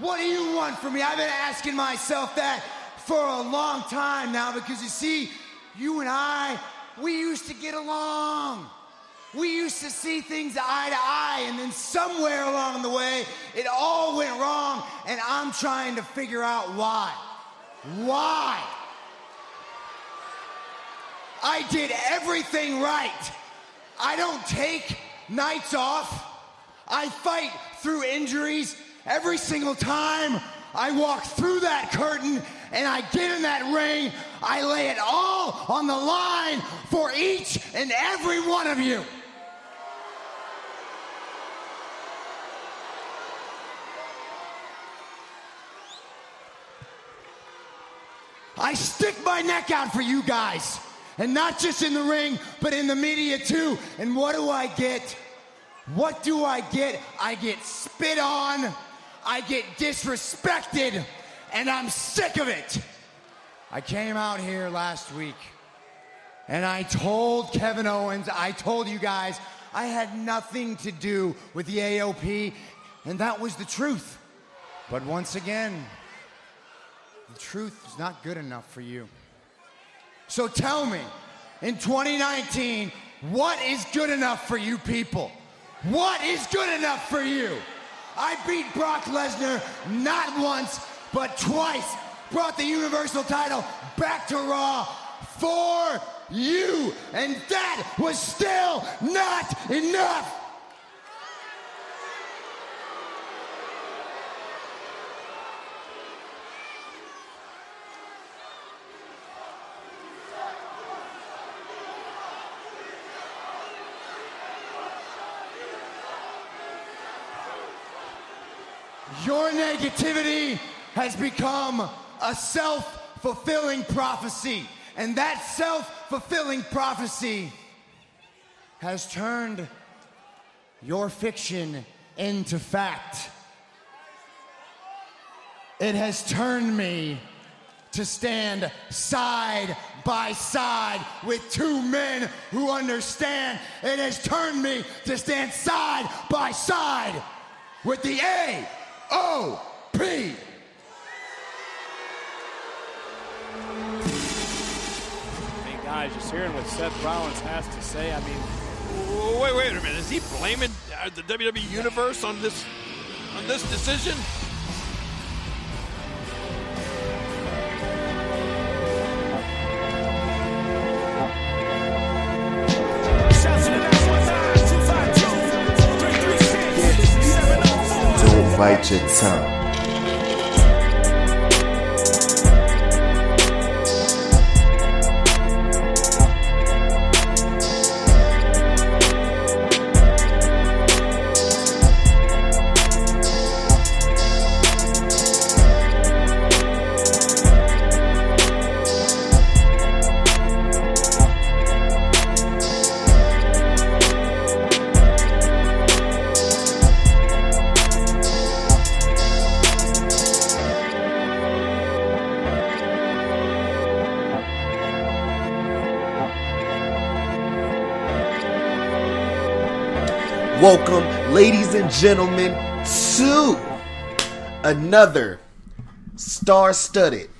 What do you want from me? I've been asking myself that for a long time now because you see, you and I, we used to get along. We used to see things eye to eye, and then somewhere along the way, it all went wrong, and I'm trying to figure out why. Why? I did everything right. I don't take nights off. I fight through injuries every single time I walk through that curtain and I get in that ring. I lay it all on the line for each and every one of you. I stick my neck out for you guys. And not just in the ring, but in the media too. And what do I get? What do I get? I get spit on, I get disrespected, and I'm sick of it. I came out here last week and I told Kevin Owens, I told you guys, I had nothing to do with the AOP, and that was the truth. But once again, the truth is not good enough for you. So tell me, in 2019, what is good enough for you people? What is good enough for you? I beat Brock Lesnar not once, but twice. Brought the Universal title back to Raw for you. And that was still not enough. Your negativity has become a self fulfilling prophecy. And that self fulfilling prophecy has turned your fiction into fact. It has turned me to stand side by side with two men who understand. It has turned me to stand side by side with the A O P. Hey guys, just hearing what Seth Rollins has to say. I mean, Wait, wait a minute. Is he blaming uh, the WWE Universe on this on this decision? Don't bite your tongue. Welcome, ladies and gentlemen, to another star studded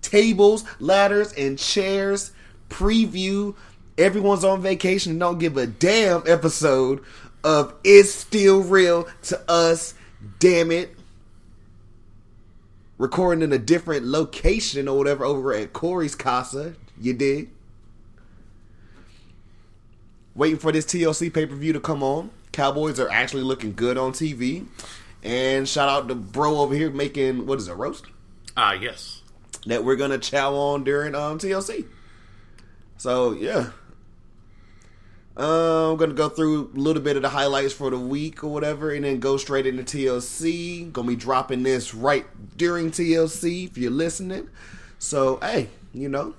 tables, ladders, and chairs preview. Everyone's on vacation don't give a damn episode of It's Still Real to Us. Damn it. Recording in a different location or whatever over at Corey's Casa. You did. Waiting for this TLC pay per view to come on. Cowboys are actually looking good on TV. And shout out to Bro over here making, what is it, roast? Ah, yes. that we're gonna chow on during um TLC. So yeah. Uh, I'm gonna go through a little bit of the highlights for the week or whatever, and then go straight into TLC. Gonna be dropping this right during TLC if you're listening. So hey, you know,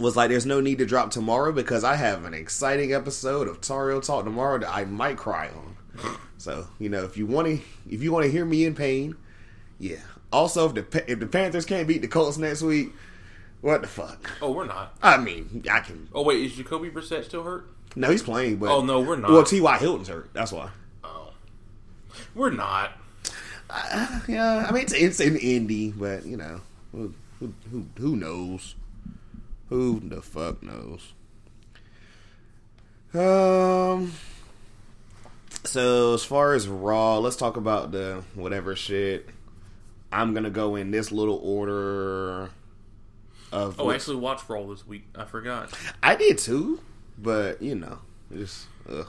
was like there's no need to drop tomorrow because I have an exciting episode of Tario Talk tomorrow that I might cry on. So you know, if you want to, if you want to hear me in pain, yeah. Also, if the if the Panthers can't beat the Colts next week, what the fuck? Oh, we're not. I mean, I can. Oh wait, is Jacoby Brissett still hurt? No, he's playing, but Oh, no, we're not. Well, T. Y. Hilton's hurt. That's why. Oh, we're not. Uh, yeah, I mean it's, it's an indie, but you know, who who who, who knows? Who the fuck knows? Um. So as far as Raw, let's talk about the whatever shit. I'm gonna go in this little order. Of Oh, what- actually, watch Raw this week. I forgot. I did too, but you know, just ugh.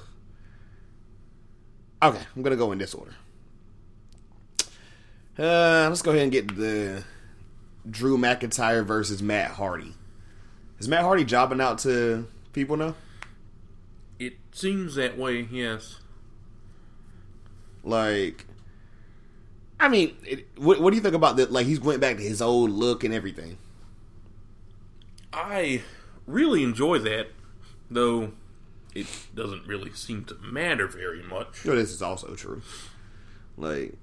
Okay, I'm gonna go in this order. Uh, let's go ahead and get the Drew McIntyre versus Matt Hardy. Is Matt Hardy jobbing out to people now? It seems that way. Yes. Like, I mean, it, what, what do you think about that? Like, he's went back to his old look and everything. I really enjoy that, though it doesn't really seem to matter very much. Yo, this is also true. Like,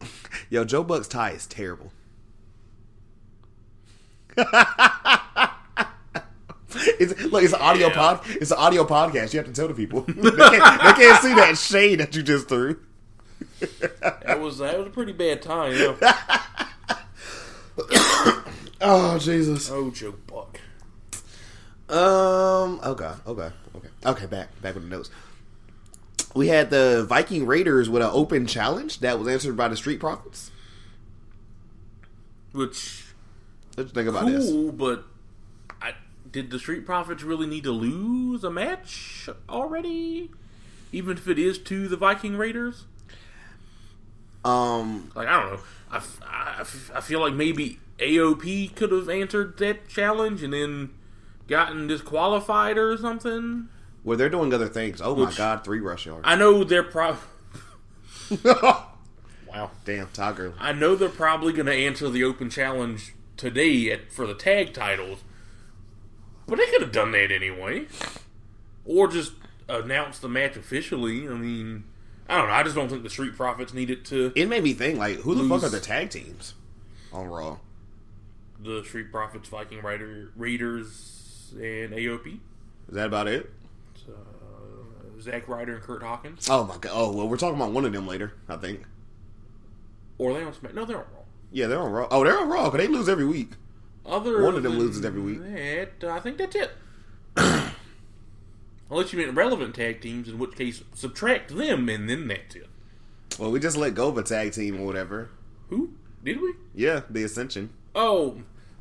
yo, Joe Buck's tie is terrible. it's look, it's an audio Yeah. pod. It's an audio podcast. You have to tell the people. they, can't, they can't see that shade that you just threw. That was that was a pretty bad time. Yeah. Oh Jesus. oh, Joe Buck. Um. Okay. Okay. Okay. Okay. Back. Back with the notes. We had the Viking Raiders with an open challenge that was answered by the Street Profits. Which Let's think about this? cool, but did the Street Profits really need to lose a match already? Even if it is to the Viking Raiders? Um. Like, I don't know. I I feel like maybe AOP could have answered that challenge and then gotten disqualified or something. Well, they're doing other things. Oh my God, three rush yards. I know they're probably. wow. Damn, Tiger. I know they're probably going to answer the open challenge today at, for the tag titles, but they could have done that anyway, or just announced the match officially. I mean, I don't know. I just don't think the Street Profits needed to. It made me think like, who the fuck are the tag teams on Raw? The Street Profits, Viking Rider, Raiders, and AOP. Is that about it? Uh, Zack Ryder and Kurt Hawkins. Oh my God. Oh well, we're talking about one of them later. I think. Or they on Smack? No, they're on Raw. Yeah, they're on Raw. Oh, they're on Raw because they lose every week. Other One of them loses every week. That, I think that's it. Unless you mean relevant tag teams, in which case subtract them, and then that's it. Well, we just let go of a tag team or whatever. Who did we? Yeah, the Ascension. Oh,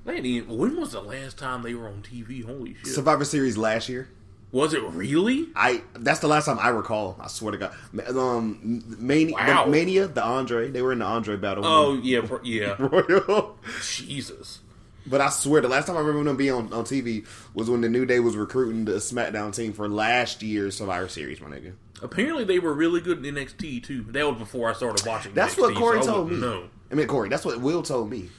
even, when was the last time they were on TV? Holy shit! Survivor Series last year. was it really? I that's the last time I recall. I swear to God. Um, Mania, Wow. the, Mania, the Andre. They were in the Andre battle. Oh yeah, yeah. Royal. Jesus. But I swear, the last time I remember them being on, on TV was when the New Day was recruiting the SmackDown team for last year's Survivor Series, my nigga. Apparently they were really good in NXT too. That was before I started watching. That's NXT, what Corey so I told me. know. I mean, Corey, that's what Will told me.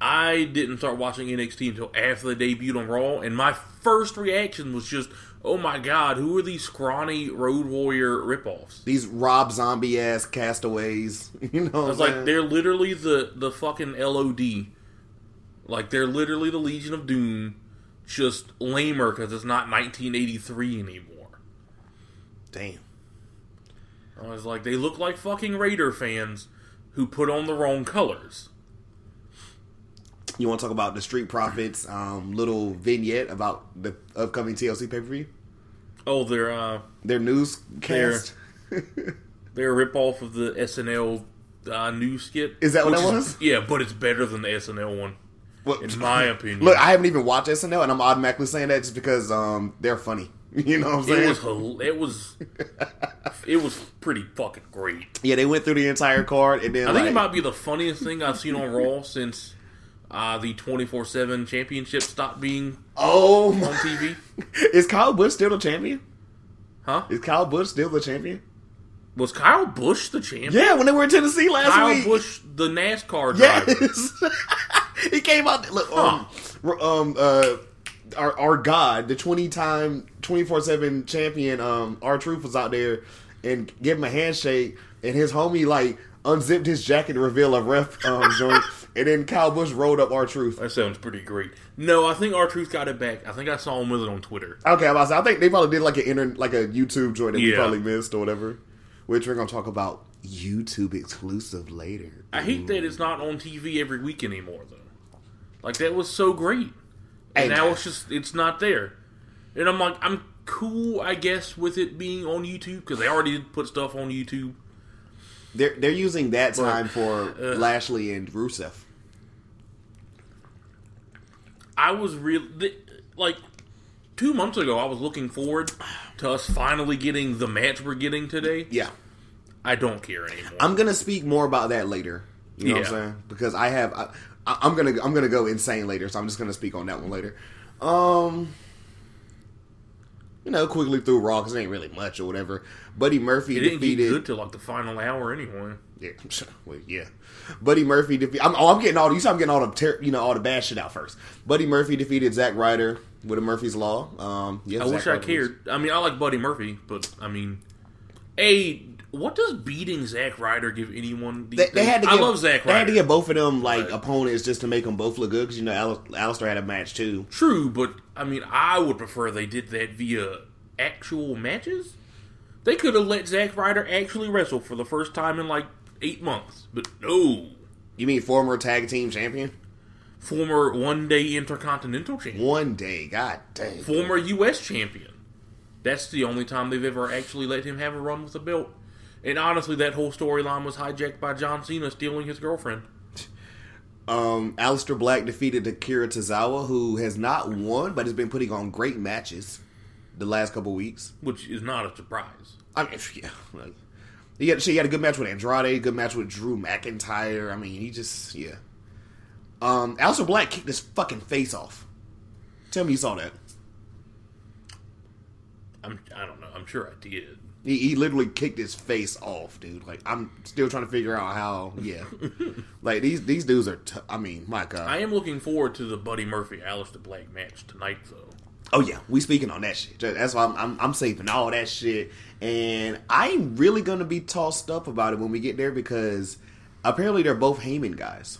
I didn't start watching NXT until after they debuted on Raw, and my first reaction was just, "Oh my god, who are these scrawny Road Warrior ripoffs?" These Rob Zombie ass castaways. You know, I was like, they're literally the the fucking LOD. Like they're literally the Legion of Doom, just lamer because it's not 1983 anymore. damn. I was like, they look like fucking Raider fans who put on the wrong colors. You want to talk about the Street Profits um, little vignette about the upcoming TLC pay per view? Oh, they're uh, Their newscast. they're a ripoff of the SNL uh, news skit. Is that what that was? Yeah, but it's better than the SNL one, What- in my opinion. Look, I haven't even watched SNL, and I'm automatically saying that just because um, they're funny. You know what I'm saying? it was it was it was pretty fucking great. yeah, they went through the entire card, and then I think it might be the funniest thing I've seen on Raw since uh, the twenty four seven championship stopped being oh, on my, TV. is Kyle Busch still the champion? Huh? Is Kyle Busch still the champion? Was Kyle Busch the champion? Yeah, when they were in Tennessee last Kyle week. Busch, the NASCAR driver. Yes, he came out. Look, um, um, uh, our our God, the twenty time, twenty four seven champion, um, R-Truth was out there and gave him a handshake, and his homie like unzipped his jacket to reveal a ref um, joint, and then Kyle Busch rolled up R-Truth. That sounds pretty great. No, I think R-Truth got it back. I think I saw him with it on Twitter. Okay, I, was, I think they probably did like an inter, like a YouTube joint that we probably missed or whatever, which we're gonna talk about YouTube exclusive later. I hate that it's not on TV every week anymore, though. Like that was so great, and now it's just it's not there. And I'm like, I'm cool, I guess, with it being on YouTube because they already did put stuff on YouTube. They're they're using that But, time for uh, Lashley and Rusev. I was real like two months ago. I was looking forward to us finally getting the match we're getting today. Yeah. I don't care anymore. I'm gonna speak more about that later. You know what I'm saying? Because I have, I, I, I'm gonna, I'm gonna go insane later. So I'm just gonna speak on that one later. Um, you know, quickly through Raw because it ain't really much or whatever. Buddy Murphy it didn't get defeated. good till like the final hour anyway. Yeah, well, yeah. Buddy Murphy defeated. I'm, oh, I'm getting all. You see, I'm getting all the, ter- you know, all the bad shit out first. Buddy Murphy defeated Zack Ryder with a Murphy's Law. Um, yeah, I Zack wish I Ryder was- cared. I mean, I like Buddy Murphy, but I mean, a what does beating Zack Ryder give anyone? these They, they had to. Give, I love Zack Ryder. They had to get both of them like Right. opponents just to make them both look good because you know Al- Aleister had a match too. True, but I mean, I would prefer they did that via actual matches. They could have let Zack Ryder actually wrestle for the first time in like eight months, but no. You mean former tag team champion? Former one day intercontinental champion, One day, god dang. former U.S. champion. That's the only time they've ever actually let him have a run with a belt. And honestly, that whole storyline was hijacked by John Cena stealing his girlfriend. Um, Aleister Black defeated Akira Tozawa, who has not won but has been putting on great matches the last couple weeks. which is not a surprise. I mean, yeah, like, he had, he had a good match with Andrade, a good match with Drew McIntyre. I mean, he just yeah. Um, Aleister Black kicked his fucking face off. Tell me you saw that. I'm, I don't know. I'm sure I did. He, he literally kicked his face off, dude. Like I'm still trying to figure out how. Yeah, like these these dudes are. T- I mean, my god. I am looking forward to the Buddy Murphy Aleister Black match tonight, though. Oh yeah, we speaking on that shit. That's why I'm, I'm I'm saving all that shit, and I'm really gonna be tossed up about it when we get there because apparently they're both Heyman guys.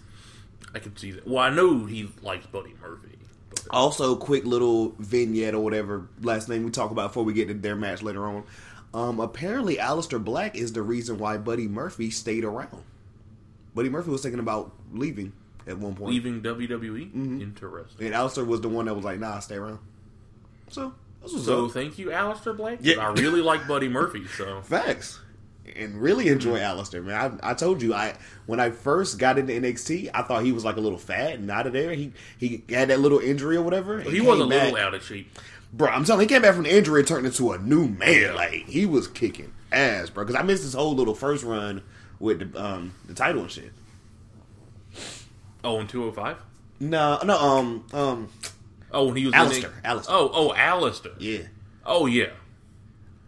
I can see that. Well, I know he likes Buddy Murphy. But Also, quick little vignette or whatever last name we talk about before we get to their match later on. Um, apparently, Aleister Black is the reason why Buddy Murphy stayed around. Buddy Murphy was thinking about leaving at one point, leaving WWE, interesting. and Aleister was the one that was like, "Nah, stay around." So, this was So up. thank you, Aleister Black. Yeah. I really like Buddy Murphy. So Facts. And really enjoy Aleister, man. I, I told you, I when I first got into NXT, I thought he was like a little fat and out of there. He he had that little injury or whatever. he was a came little back- out of shape. Bro. I'm telling you, he came back from the injury and turned into a new man. Like he was kicking ass, bro. Because I missed his whole little first run with the um the title and shit. Oh, in 205? No, no, um, um, Oh, when he was Aleister, In Aleister. Oh, oh, Aleister. yeah. Oh, yeah.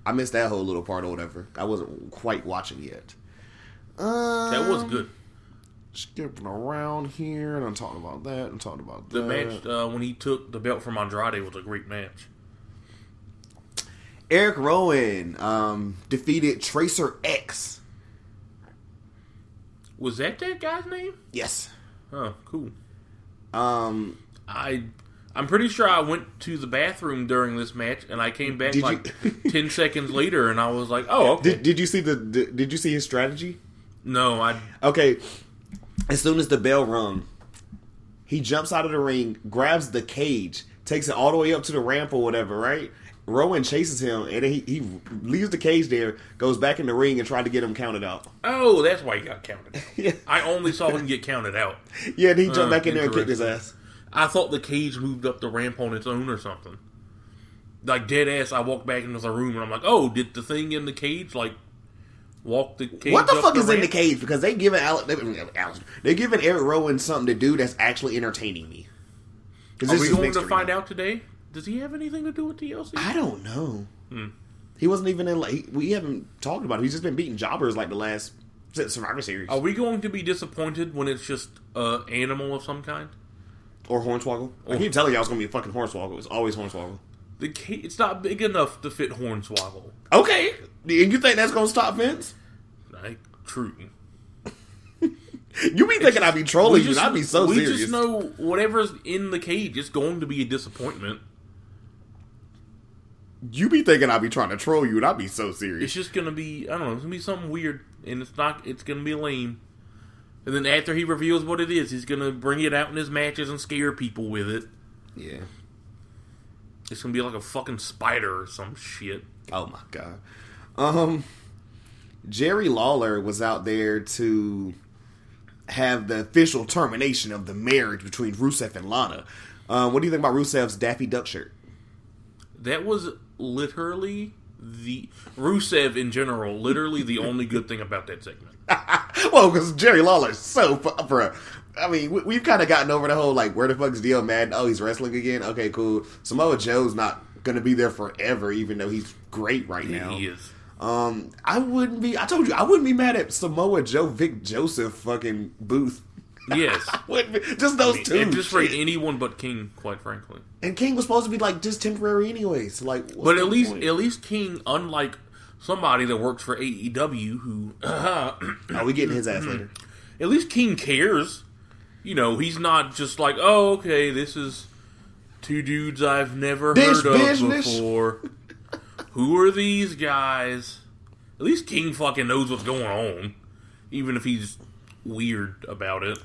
I missed that whole little part or whatever. I wasn't quite watching yet. Uh, That was good. skipping around here, and I'm talking about that. I'm talking about The that. match uh, when he took the belt from Andrade was a great match. Eric Rowan um, defeated Tracer X. Was that that guy's name? Yes. Oh, cool. Um, I I'm pretty sure I went to the bathroom during this match and I came back like ten seconds later and I was like, oh, okay. did, did you see the, the Did you see his strategy? no, I Okay. As soon as the bell rung, he jumps out of the ring, grabs the cage, takes it all the way up to the ramp or whatever. Right. Rowan chases him, and he, he leaves the cage there, goes back in the ring, and tried to get him counted out. oh, that's why he got counted. out. Yeah. I only saw him get counted out. Yeah, and he jumped Uh, back in there and kicked his ass. I thought the cage moved up the ramp on its own or something. Like dead ass, I walked back into the room and I'm like, oh, did the thing in the cage like walk the cage? What the fuck is in the cage? Because they giving Ale- they, Alex- they're giving Eric Rowan something to do that's actually entertaining me. Are this we going to find out today? Does he have anything to do with TLC? I don't know. Hmm. He wasn't even in. Like, we haven't talked about it. He's just been beating jobbers like the last Survivor Series Are we going to be disappointed when it's just a animal of some kind? or Hornswoggle. I keep telling y'all it's gonna be a fucking Hornswoggle. It's always Hornswoggle. The ca- it's not big enough to fit Hornswoggle. Okay, and you think that's gonna stop Vince? Like, true. You be thinking I'd be trolling you? just, I'd be so we serious. just know whatever's in the cage is going to be a disappointment. You be thinking I be trying to troll you, and I be so serious. It's just gonna be I don't know. It's gonna be something weird, and it's not. It's gonna be lame. And then after he reveals what it is, he's gonna bring it out in his matches and scare people with it. Yeah. It's gonna be like a fucking spider or some shit. Oh my god. Um, Jerry Lawler was out there to have the official termination of the marriage between Rusev and Lana. Um, what do you think about Rusev's Daffy Duck shirt? That was literally the Rusev in general. Literally the only good thing about that segment. well, because Jerry Lawler's so bro. I mean, we, we've kind of gotten over the whole like, where the fuck's Dio Maddin? Oh, he's wrestling again. Okay, cool. Samoa Joe's not gonna be there forever, even though he's great right now. He is. Um, I wouldn't be. I told you, I wouldn't be mad at Samoa Joe, Vic Joseph, fucking Booth. Yes. Just those two. and just for anyone but King, quite frankly. And King was supposed to be like just temporary anyways. Like, But at least, point? at least King, unlike somebody that works for AEW, who oh, we getting his ass later. at least King cares. You know, he's not just like, oh, okay, this is two dudes I've never heard of business." before. Who are these guys? At least King fucking knows what's going on, even if he's weird about it.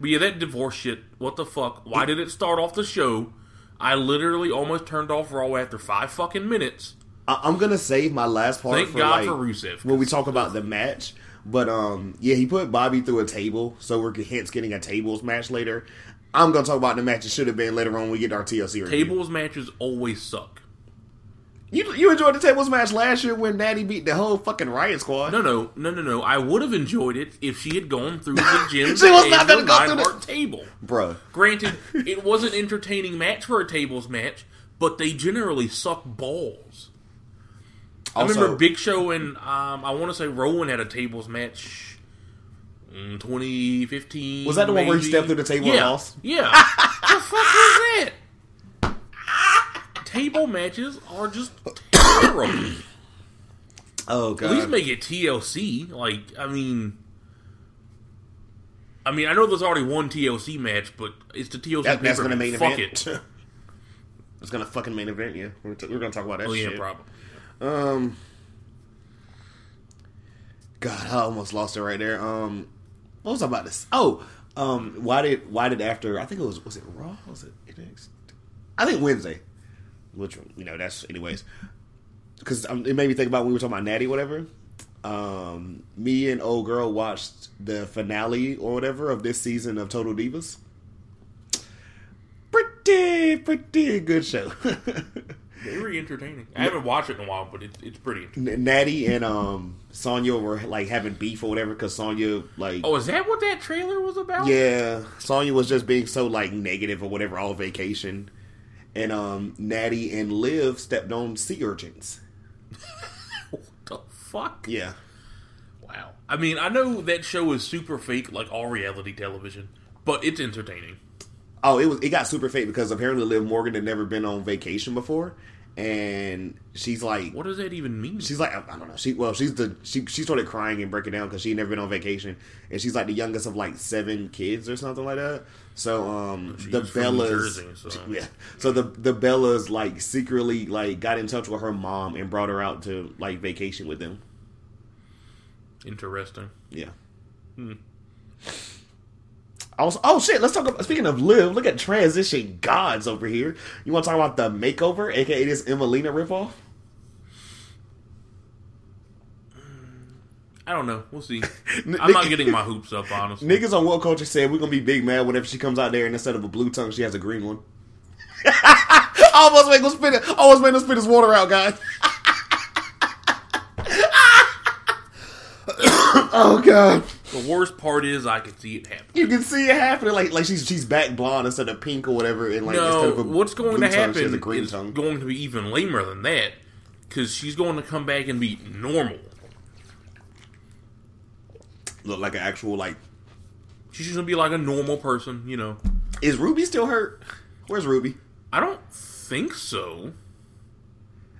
But yeah, that divorce shit. What the fuck? Why did it start off the show? I literally almost turned off Raw after five fucking minutes. I- I'm gonna save my last part Thank for God like for Rusev. when we talk about the match. But um, yeah, he put Bobby through a table, so we're hence getting a tables match later. I'm gonna talk about the match it should have been later on. when We get our TLC review. Tables matches always suck. You you enjoyed the tables match last year when Natty beat the whole fucking Riot Squad. No, no, no, no, no. I would have enjoyed it if she had gone through the gym. She was and not gonna the go through the- table. Bruh. Granted, it was an entertaining match for a tables match, but they generally suck balls. I Also- remember Big Show and um, I want to say Rowan had a tables match in 2015. Was that the one where he stepped through the table yeah. and lost? Yeah. the fuck was that? Table matches are just terrible. Oh god! At least make it TLC. Like, I mean, I mean, I know there's already one TLC match, but it's the TLC. That, that's gonna main Fuck event. it. it's gonna fucking main event. Yeah, we're, t- we're gonna talk about that. Oh yeah, shit. probably. Um, God, I almost lost it right there. Um, what was I about this? Oh, um, why did why did after? I think it was was it Raw? Was it NXT? I think Wednesday. Which? You know, that's anyways. Because um, it made me think about when we were talking about Natty, whatever. Um, me and old girl watched the finale or whatever of this season of Total Divas. Pretty, pretty good show. Very entertaining. I haven't watched it in a while, but it's it's pretty. Natty and um Sonya were like having beef or whatever because Sonya like Oh, is that what that trailer was about? yeah Sonya was just being so like negative or whatever all vacation, and um Natty and Liv stepped on sea urchins. What the fuck? Yeah, Wow. I mean, I know that show is super fake, like all reality television, but it's entertaining. oh it was it got super fake because apparently Liv Morgan had never been on vacation before, and she's like What does that even mean? She's like I I don't know. She well, she's the she she started crying and breaking down because she never been on vacation, and she's like the youngest of like seven kids or something like that. So um, the She's from Bellas, Jersey, so- yeah. So the the Bellas like secretly like got in touch with her mom and brought her out to like vacation with them. Interesting. Yeah. Hmm. Also, oh shit! Let's talk about. Speaking of live, look at transition gods over here. You want to talk about the makeover, aka this Emmalina ripoff? I don't know. We'll see. I'm not getting my hoops up, honestly. Niggas on World Culture said we're gonna be big mad whenever she comes out there and instead of a blue tongue, she has a green one. almost made him spit it. Almost made him spit his water out, guys. oh god, The worst part is I can see it happening. you can see it happening. Like like she's she's back blonde instead of pink or whatever, and like no, instead of a what's going to tongue, happen a green is tongue. going to be even lamer than that because she's going to come back and be normal. Look like an actual like. She's to be like a normal person, you know. Is Ruby still hurt? Where's Ruby? I don't think so.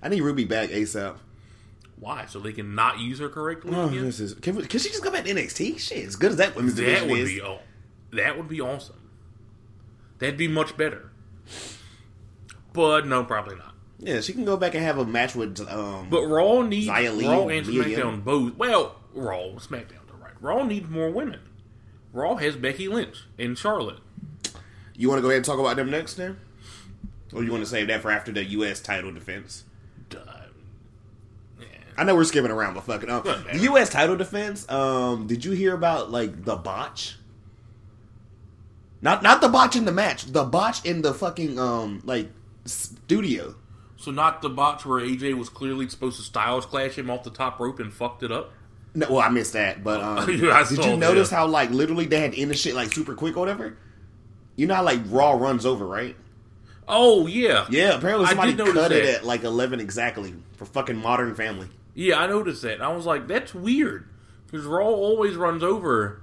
I need Ruby back ASAP. Why? So they can not use her correctly Oh, again? this is. Can, we, can she just come back to NXT? Shit, as good as that women's That division would is. be aw- that would be awesome. That'd be much better. But no, probably not. Yeah, she can go back and have a match with. Um, But Raw needs Xia Li Raw and SmackDown both. Well, Raw, SmackDown's all right. Raw needs more women. Raw has Becky Lynch and Charlotte. you want to go ahead and talk about them next, then, or you want to save that for after the U.S. title defense? Duh. I know we're skipping around, but fucking um, the U.S. title defense. Um, did you hear about like the botch? Not not the botch in the match, the botch in the fucking um like studio. So not the botch where AJ was clearly supposed to styles clash him off the top rope and fucked it up. No, well, I missed that, but um, Yeah, did you that. notice how like literally they had to end the shit like super quick or whatever? You know how like Raw runs over, right? Oh yeah, Yeah, apparently somebody cut it at like eleven exactly for fucking Modern Family. Yeah. I noticed that. I was like, that's weird because Raw always runs over,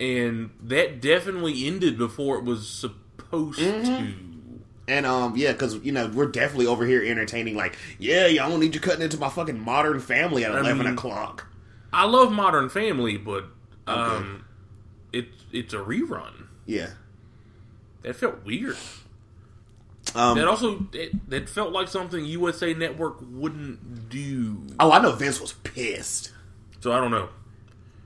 and that definitely ended before it was supposed Mm-hmm. to. And um, yeah, because you know we're definitely over here entertaining. Like, yeah, y'all don't need you cutting into my fucking Modern Family at eleven mean- o'clock. I love Modern Family, but um, it's it's a rerun. Yeah. That felt weird. Um, That also it, that felt like something USA Network wouldn't do. oh, I know Vince was pissed. So I don't know.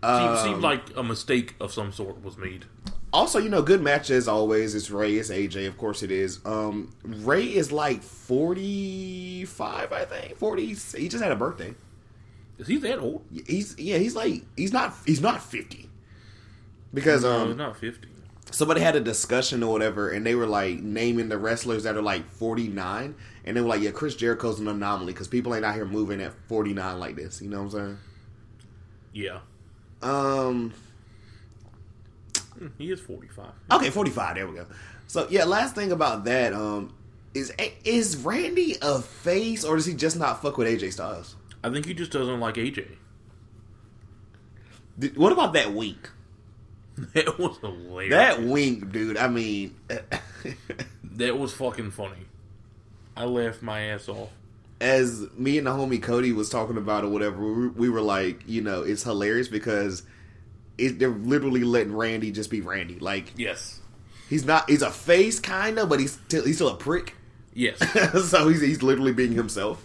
Um, Seemed, seemed like a mistake of some sort was made. Also, you know, good match as always. It's Rey, it's AJ, of course it is. Um, Rey is like forty five, I think. Forty. He just had a birthday. Is he that old? He's yeah, he's like he's not he's not fifty. Because No, um, he's not fifty. Somebody had a discussion or whatever, and they were like naming the wrestlers that are like 49, and they were like, "Yeah, Chris Jericho's an anomaly because people ain't out here moving at 49 like this." You know what I'm saying? Yeah. Um, Hmm, he is forty-five. okay, 45. There we go. So yeah, last thing about that, um, is is Randy a face or does he just not fuck with AJ Styles? I think he just doesn't like AJ. What about that wink? That was hilarious. That wink, dude. I mean, that was fucking funny. I laughed my ass off. as me and the homie Cody was talking about or whatever, we, we were like, you know, it's hilarious because it, they're literally letting Randy just be Randy. Like Yes. he's not, he's a face kind of, but he's still, he's still a prick. Yes. so he's he's literally being himself.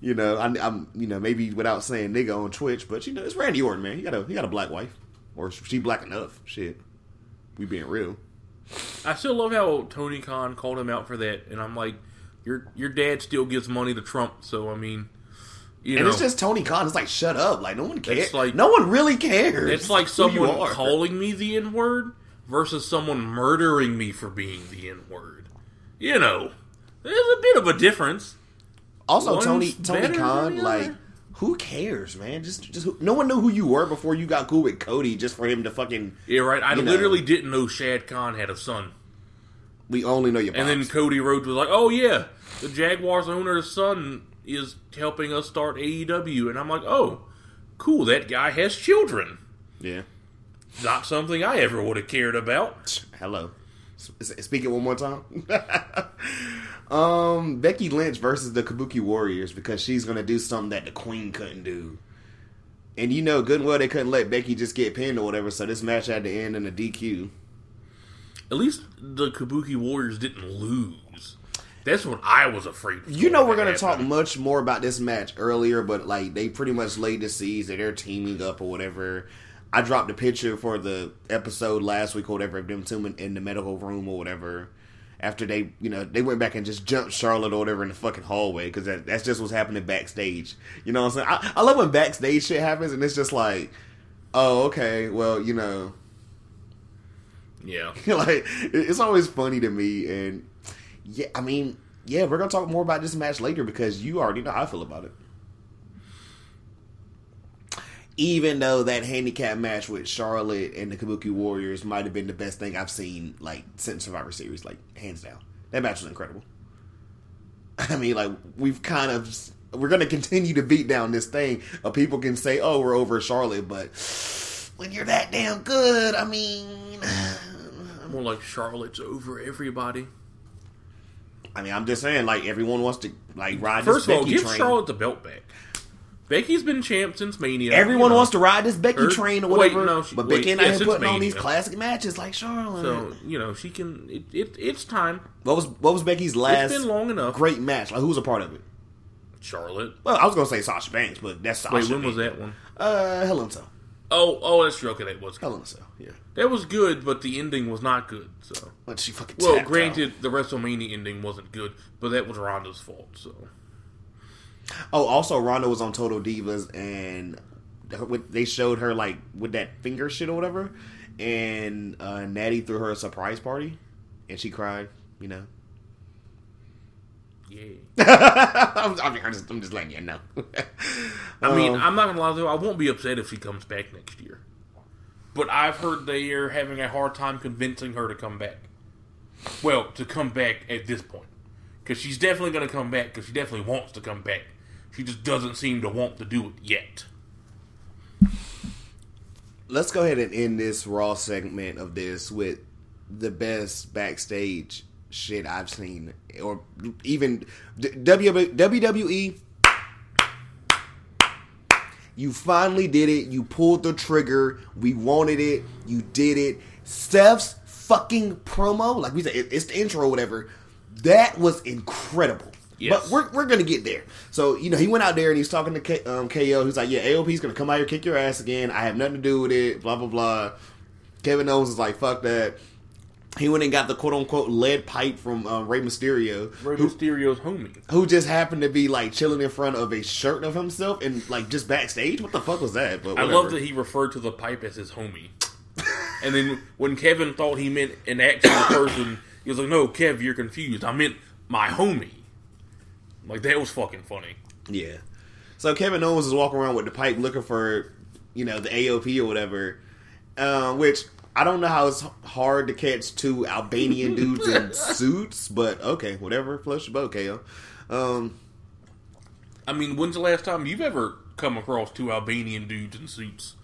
you know, I, I'm you know maybe without saying nigga on Twitch, but you know it's Randy Orton, man. He got a he got a black wife, or she black enough. Shit, we being real. I still love how Tony Khan called him out for that, and I'm like, your your dad still gives money to Trump, so I mean, you And know, it's just Tony Khan. It's like shut up. Like no one cares. Like- no one really cares. it's like someone calling me the N word versus someone murdering me for being the N word. You know, there's a bit of a difference. Also, One's Tony Tony Khan, like. Who cares, man? Just just no one knew who you were before you got cool with Cody. Just for him to fucking, Yeah, right. I You know. literally didn't know Shad Khan had a son, we only know your. and then. Cody Rhodes was like, "Oh yeah, the Jaguars owner's son is helping us start AEW," and I'm like, "Oh, cool. That guy has children." yeah. Not something I ever would have cared about. Hello. S- Speak it one more time. um, Becky Lynch versus the Kabuki Warriors because she's gonna do something that the Queen couldn't do. And you know good and well they couldn't let Becky just get pinned or whatever, so this match had to end in a DQ. At least the Kabuki Warriors didn't lose. That's what I was afraid. You know we're to gonna talk much more about this match earlier, but like they pretty much laid the seeds that they're teaming up or whatever. I dropped a picture for the episode last week or whatever of them two in, in the medical room or whatever. After they, you know, they went back and just jumped Charlotte or whatever in the fucking hallway because that, that's just what's happening backstage. You know what I'm saying? I, I love when backstage shit happens and it's just like, oh, okay, well, you know, Yeah. like it's always funny to me and yeah i mean yeah we're gonna talk more about this match later because you already know how i feel about it even though that handicap match with charlotte and the kabuki warriors might have been the best thing i've seen like since survivor series like hands down that match was incredible i mean like we've kind of we're gonna continue to beat down this thing people can say oh we're over charlotte but when you're that damn good i mean More like Charlotte's over everybody. I mean, I'm just saying, like everyone wants to like ride First of all, give train. Charlotte the belt back. Becky's been champ since Mania. Everyone wants to ride this Becky train or wait, whatever. no, she- but wait, Becky and I ain't since putting on these classic matches like Charlotte. So you know she can. It, it, it's time. what was what was Becky's last been long enough. great match? Like who was a part of it? Charlotte. Well, I was gonna say Sasha Banks, but that's Sasha. Wait, when was that one? Uh, Hell in a Cell. Oh, oh, that's true. Okay, that was good. Hell in a Cell. Yeah. That was good, but the ending was not good. So, But she fucking. well, granted, the WrestleMania ending wasn't good, but that was Ronda's fault. So, out. Oh, also Ronda was on Total Divas, and with- they showed her like with that finger shit or whatever, and uh, Natty threw her a surprise party, and she cried. You know. yeah. I'm, I'm, I'm just, I'm just letting you know. I mean, Um, I'm not gonna lie though. I won't be upset if she comes back next year. But I've heard they are having a hard time convincing her to come back. Well, to come back at this point, because she's definitely gonna come back. Because she definitely wants to come back. She just doesn't seem to want to do it yet. let's go ahead and end this raw segment of this with the best backstage shit I've seen, or even WWE. You finally did it. You pulled the trigger. We wanted it. You did it. Steph's fucking promo, like we said, it's the intro or whatever. That was incredible. Yes. But we're, we're gonna get there. So you know, he went out there and he's talking to K, um, KO. He's like, "Yeah, AOP's gonna come out here kick your ass again. I have nothing to do with it." Blah blah blah. Kevin Owens is like, "Fuck that." He went and got the quote unquote lead pipe from um, Rey Mysterio, Rey who, Mysterio's homie. who just happened to be like chilling in front of a shirt of himself and like just backstage. What the fuck was that? But I love that he referred to the pipe as his homie. and then when Kevin thought he meant an actual person, he was like, "No, Kev, you're confused. I meant my homie." Like that was fucking funny. Yeah. So Kevin Owens is walking around with the pipe looking for, you know, the AOP or whatever. Uh, which I don't know how it's hard to catch two Albanian dudes in suits, but okay, whatever. Flush your boat, KO. Um, I mean, when's the last time you've ever come across two Albanian dudes in suits?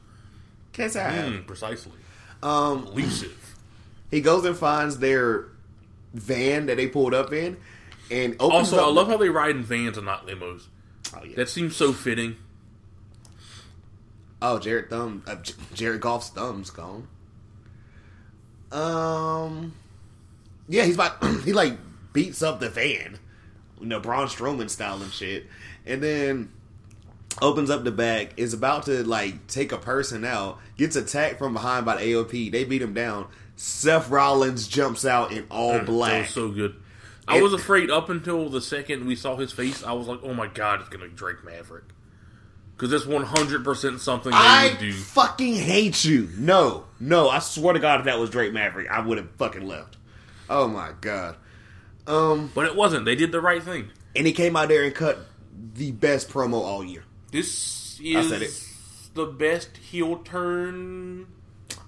can't say I. Mm, precisely. Um, Elusive. he goes and finds their van that they pulled up in, and opens Also. I love how they ride in vans and not limos. Oh, yeah. That seems so fitting. Oh, Jared Thumb, uh, J- Jared Goff's thumb's gone. Um, yeah, he's about he like beats up the van, you know, Braun Strowman style and shit, and then opens up the back, is about to like take a person out, gets attacked from behind by the AOP. They beat him down. Seth Rollins jumps out in all That black. was so good. I It- was afraid up until the second we saw his face. I was like, "Oh my god, it's gonna be Drake Maverick," because that's one hundred percent something they I would do. fucking hate you. No, no, I swear to God, if that was Drake Maverick, I would have fucking left. Oh my god. Um, But it wasn't. They did the right thing. and he came out there and cut the best promo all year. This I said is the best heel turn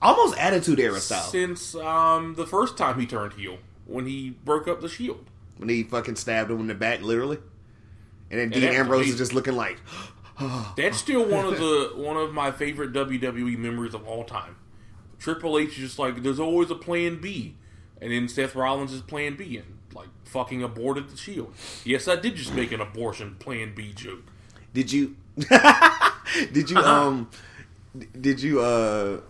Almost attitude era style. since um, the first time he turned heel when he broke up the Shield. When he fucking stabbed him in the back, literally. And then Dean Ambrose is just looking like, That's still one of the one of my favorite WWE memories of all time. Triple H is just like, there's always a plan B, and then Seth Rollins is plan B, and like fucking aborted the Shield. Yes, I did just make an abortion plan B joke. did you, did you, um, did you, uh,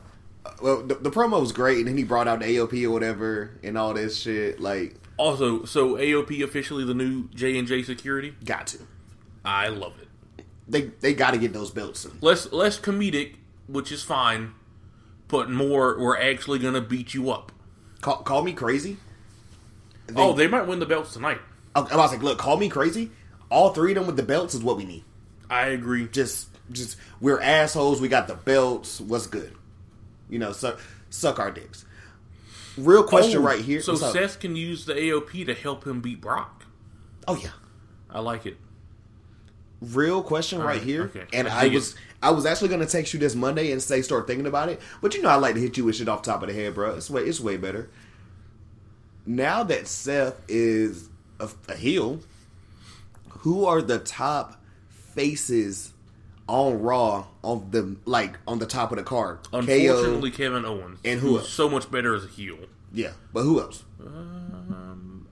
well, the, the promo was great, and then he brought out the AOP or whatever, and all this shit. Like, Also, so AOP officially the new J and J security. got to. I love it. They they got to get those belts. soon. Less less comedic, which is fine, but more we're actually gonna beat you up. Call, call me crazy. oh, they might win the belts tonight. I I was like, look, call me crazy. All three of them with the belts is what we need. I agree. Just, just we're assholes. We got the belts. What's good? You know, suck, suck our dicks. Real question Oh, right here. So Seth can use the AOP to help him beat Brock. oh yeah. I like it. Real question right, right, here. okay. And I I was, it. I was actually gonna text you this Monday and say start thinking about it. But you know, I like to hit you with shit off the top of the head, bro. It's way, it's way better. Now that Seth is a, a heel, who are the top faces on Raw on the like on the top of the card? Unfortunately, KO, Kevin Owens, And who who's else? so much better as a heel. yeah, but who else?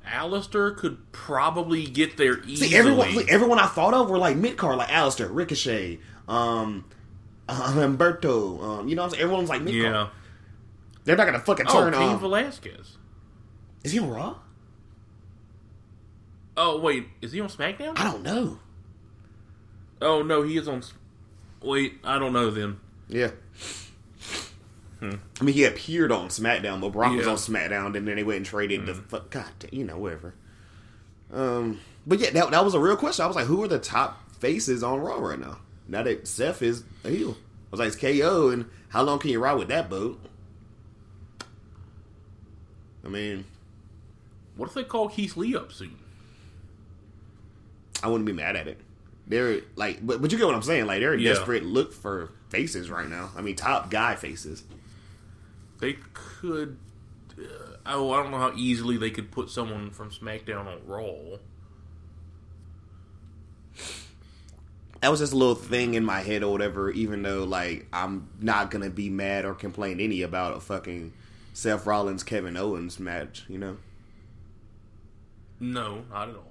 Aleister could probably get there easily. See, everyone, see, everyone I thought of were like mid card, like Aleister, Ricochet, um, Humberto. Um, you know, what I'm saying? everyone's like mid card. yeah. They're not gonna fucking Oh, turn Cain on. Velasquez. Is he on Raw? Oh wait, is he on SmackDown? I don't know. Oh no, he is on. Wait, I don't know then. Yeah. I mean, he appeared on SmackDown, but Brock was on SmackDown, and then they went and traded the fuck. God, you know, whatever. Um, but yeah, that, that was a real question. I was like, who are the top faces on Raw right now? Now that Seth is a heel, I was like, it's KO, and how long can you ride with that boat? I mean, What if they call Keith Lee up soon? I wouldn't be mad at it. They're like, but but you get what I'm saying. Like they're Yeah. desperate look for faces right now. I mean, top guy faces. They could. Uh, oh, I don't know how easily they could put someone from SmackDown on Raw. that was just a little thing in my head or whatever. Even though like I'm not gonna be mad or complain any about a fucking Seth Rollins Kevin Owens match. You know, No, not at all.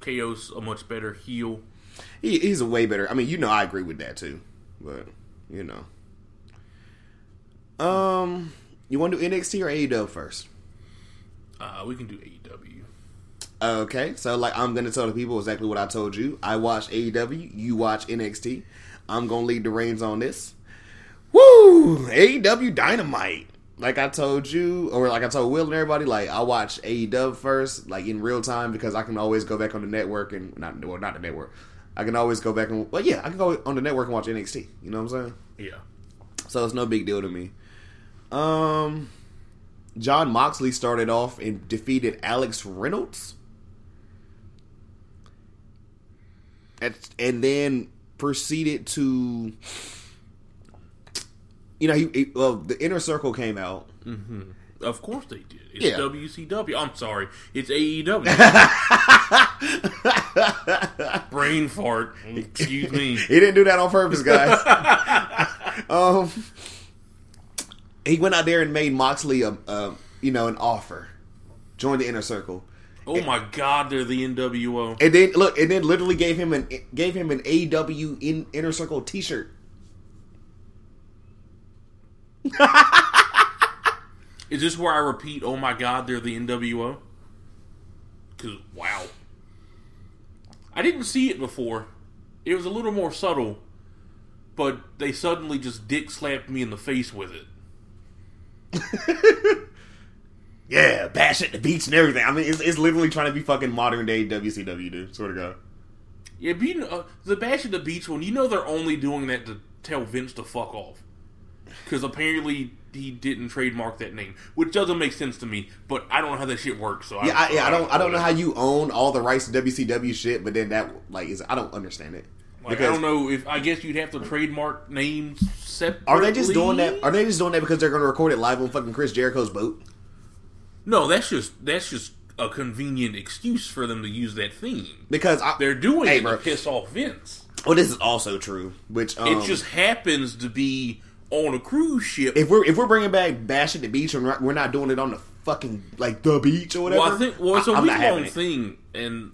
KO's a much better heel. he, he's a way better. I mean, you know, I agree with that too. But you know, um, you want to do NXT or AEW first? Uh, we can do AEW. Okay, so like I'm gonna tell the people exactly what I told you. I watch AEW, you watch NXT. I'm gonna lead the reins on this. Woo! AEW Dynamite. Like I told you, or like I told Will and everybody, like I watch AEW first, like in real time, because I can always go back on the network and not well, not the network. I can always go back and well, yeah, I can go on the network and watch NXT. You know what I'm saying? Yeah. So it's no big deal to me. Um, Jon Moxley started off and defeated Alex Reynolds, and, and then proceeded to, you know, he, he well the inner circle came out. Of course they did. It's Yeah. WCW. I'm sorry. It's AEW. Brain fart. Excuse me. He didn't do that on purpose, guys. um, he went out there and made Moxley a, a you know an offer, join the inner circle. Oh my God, they're the NWO. And then look, and then literally gave him an gave him an AW in inner circle T-shirt. Is this where I repeat? Oh my God, they're the NWO. Because wow, I didn't see it before. It was a little more subtle, but they suddenly just dick slapped me in the face with it. Yeah, bash at the beach and everything. I mean, it's, it's literally trying to be fucking modern day WCW, dude. Swear to God. Yeah, being uh, the bash at the beach one, you know they're only doing that to tell Vince to fuck off. Because apparently he didn't trademark that name, which doesn't make sense to me. But I don't know how that shit works. So Yeah, I, yeah, I don't, I don't know how you own all the rights to WCW shit, but then that like is, I don't understand it. Like, I don't know if I guess you'd have to trademark names separately. Are they just doing that? Are they just doing that because they're going to record it live on fucking Chris Jericho's boat? No, that's just that's just a convenient excuse for them to use that theme. Because I, They're doing Hey, it bro. to piss off Vince. well, this is also true. Which um, it just happens to be on a cruise ship. if we're if we're bringing back Bash at the beach and we're not, doing it on the fucking like the beach or whatever. Well, I think well, it's a I- week long thing, and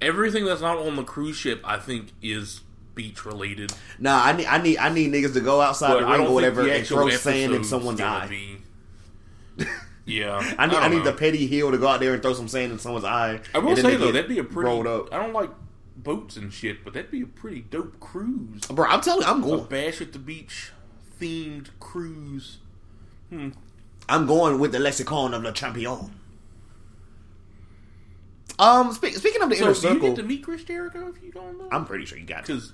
everything that's not on the cruise ship, I think, is beach related. Nah, I need I need I need niggas to go outside But the I ring or whatever and throw sand in someone's eye. Be... Yeah, I need I, don't need the petty heel to go out there and throw some sand in someone's eye. I will say though, that'd be a pretty. rolled up. I don't like boats and shit, but that'd be a pretty dope cruise. Bro, I'm telling you, I'm A going. bash at the beach themed cruise. I'm going with the lexicon of the champion. Um, speak, speaking of the So, inner do you get to meet Chris Jericho if you don't know? I'm pretty sure you got to. Because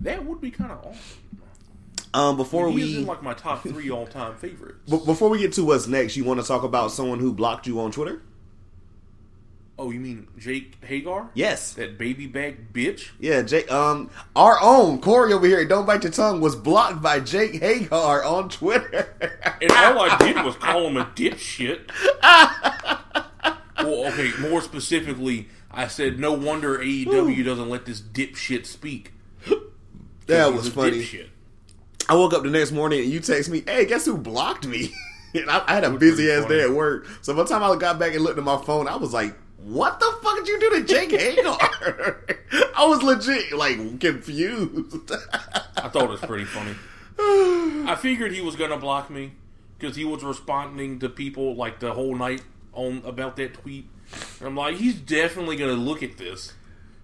that would be kind of awesome. Um, before He is we in like my top three all time favorites. b- before we get to what's next, you want to talk about someone who blocked you on Twitter? Oh, you mean Jake Hager? Yes. That baby back bitch? Yeah, Jake. Um, our own Corey over here, don't bite your tongue, was blocked by Jake Hager on Twitter. And all I did was call him a dipshit. well, okay, more specifically, I said, no wonder AEW doesn't let this dipshit speak. that was funny. Dipshit. I woke up the next morning and you text me, "Hey, guess who blocked me?" And I, I had a busy ass funny. day at work. So by the time I got back and looked at my phone, I was like, what the fuck did you do to Jake Hager? I was legit like confused. I thought it was pretty funny. I figured he was gonna block me because he was responding to people like the whole night on about that tweet. And I'm like, he's definitely gonna look at this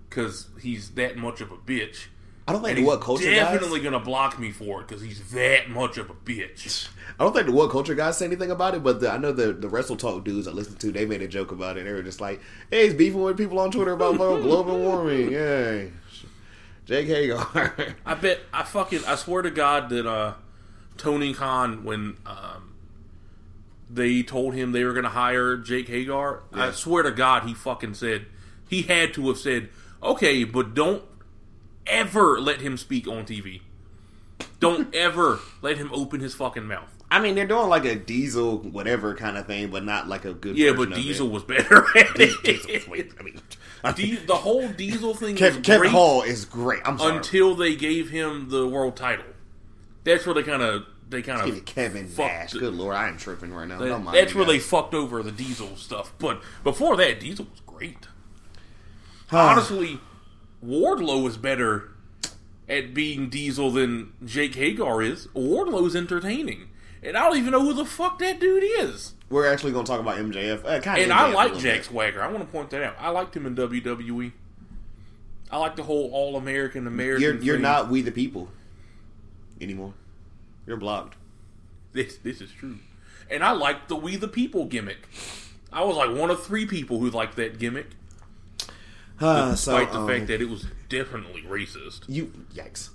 because he's that much of a bitch. I don't think the WhatCulture definitely guys. gonna block me for it because he's that much of a bitch. I don't think the WhatCulture guys say anything about it, but the, I know the the Wrestle Talk dudes I listened to, they made a joke about it. They were just like, "Hey, he's beefing with people on Twitter about global warming." Yay, Jake Hager. I bet I fucking I swear to God that uh Tony Khan when um they told him they were gonna hire Jake Hager, I swear to God he fucking said he had to have said, Okay, but don't ever let him speak on TV. Don't ever let him open his fucking mouth. I mean, they're doing like a Diesel whatever kind of thing, but not like a good. Yeah, but Diesel was better at Diesel, it. wait, I mean, Di- the whole Diesel thing Kevin Hall is great. I'm sorry. until they gave him the world title. That's where they kind of they kind of Kevin Nash. Good lord, I am tripping right now. That- Don't mind that's where they fucked over the Diesel stuff. But before that, Diesel was great. Honestly, Wardlow is better at being Diesel than Jake Hager is. Wardlow's entertaining, and I don't even know who the fuck that dude is. We're actually going to talk about MJF. Uh, And I like Jack Swagger. I want to point that out. I liked him in WWE. I like the whole All American American. You're you're not we the people anymore. You're blocked. This this is true, and I like the We the People gimmick. I was like one of three people who liked that gimmick. Uh, so despite the um, fact that it was definitely racist. you yikes.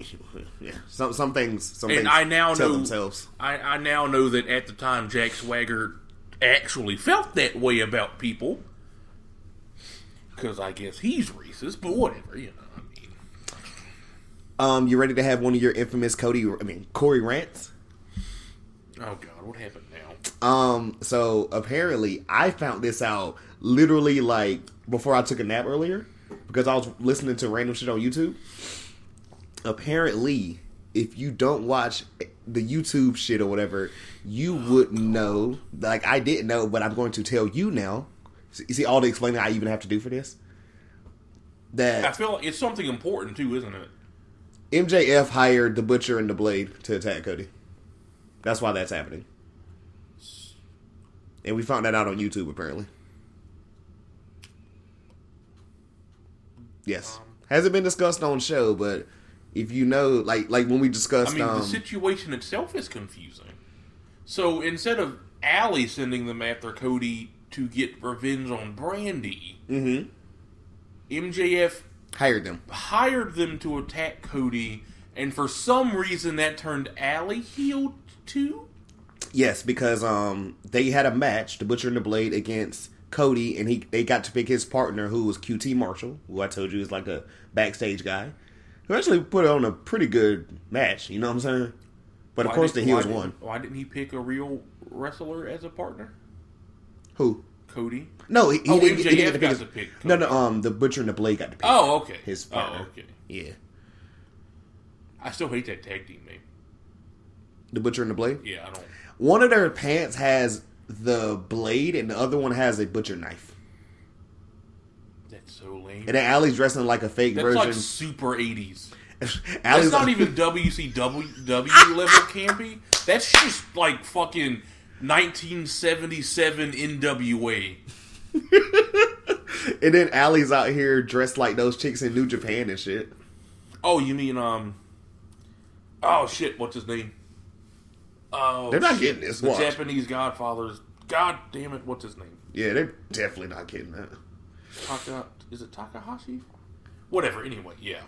yeah, some some things some And things I now tell know themselves. I, I now know that at the time Jack Swagger actually felt that way about people because I guess he's racist, but whatever, you know. I mean, Um, you ready to have one of your infamous Cody? I mean Corey rants. oh god, what happened now? Um, so apparently I found this out literally like before I took a nap earlier because I was listening to random shit on YouTube. Apparently, if you don't watch the YouTube shit or whatever, you wouldn't know. Like I didn't know, but I'm going to tell you now. You see all the explaining I even have to do for this. That I feel like it's something important too, isn't it? MJF hired the Butcher and the Blade to attack Cody. That's why that's happening. And we found that out on YouTube apparently. Yes. Hasn't been discussed on show, but if you know like like when we discussed I mean, um the situation itself is confusing. So instead of Allie sending them after Cody to get revenge on Brandi, mm-hmm. MJF hired them. hired them to attack Cody, and for some reason that turned Allie heel too. Yes, because um they had a match, the Butcher and the Blade against Cody, and he they got to pick his partner, who was QT Marshall, who I told you is like a backstage guy, who actually put on a pretty good match. You know what I'm saying? But of course, the didn't- heels why won. didn't- Why didn't he pick a real wrestler as a partner? Who? Cody. No, he, he Oh, didn't, he didn't get to pick got his, to pick No, no, um, the Butcher and the Blade got to pick. Oh, okay. his oh, partner. okay. Yeah, I still hate that tag team name. the Butcher and the Blade. Yeah, I don't. One of their pants has the blade, and the other one has a butcher knife. That's so lame. And then Allie's dressing like a fake That's version. like super eighties. That's not even WCW W level campy. That's just like fucking 1977 NWA. and then Allie's out here dressed like those chicks in New Japan and shit. Oh, you mean um? Oh shit! What's his name? Oh, They're not shit. getting this. The Watch. Japanese Godfathers. God damn it! What's his name? Yeah, they're definitely not getting that. Taka. Is it Takahashi? Whatever. Anyway, yeah.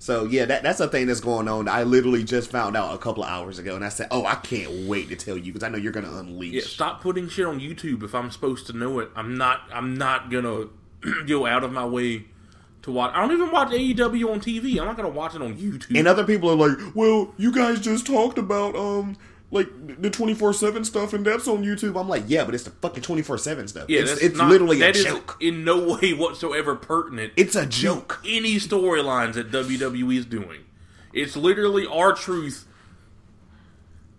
So yeah, that that's a thing that's going on. I literally just found out a couple of hours ago, and I said, "Oh, I can't wait to tell you because I know you're gonna unleash." Yeah, stop putting shit on YouTube if I'm supposed to know it. I'm not. I'm not gonna go out of my way to watch. I don't even watch AEW on TV. I'm not gonna watch it on YouTube. And other people are like, "Well, you guys just talked about um like the twenty four seven stuff, and that's on YouTube." I'm like, "Yeah, but it's the fucking twenty four seven stuff. yeah, it's it's not- literally a that is joke. in no way whatsoever pertinent. It's a joke." any storylines that WWE is doing. It's literally R-Truth.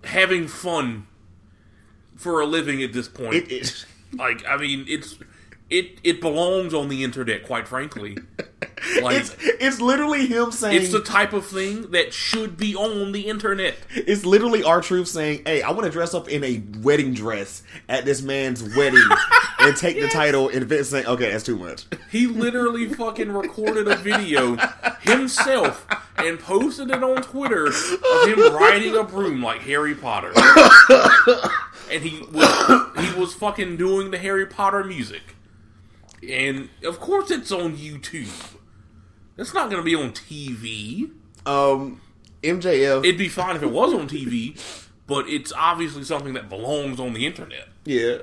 having fun for a living at this point. It, it, like, I mean, it's it it belongs on the internet, quite frankly. Like, it's it's literally him saying it's the type of thing that should be on the internet. It's literally R-Truth saying, "Hey, I want to dress up in a wedding dress at this man's wedding and take the title." And Vince saying, "Okay, that's too much." He literally fucking recorded a video himself and posted it on Twitter of him riding a broom like Harry Potter. And he was he was fucking doing the Harry Potter music. And of course it's on YouTube. It's not going to be on TV. Um, MJF, It'd be fine if it was on TV, but it's obviously something that belongs on the internet. yeah,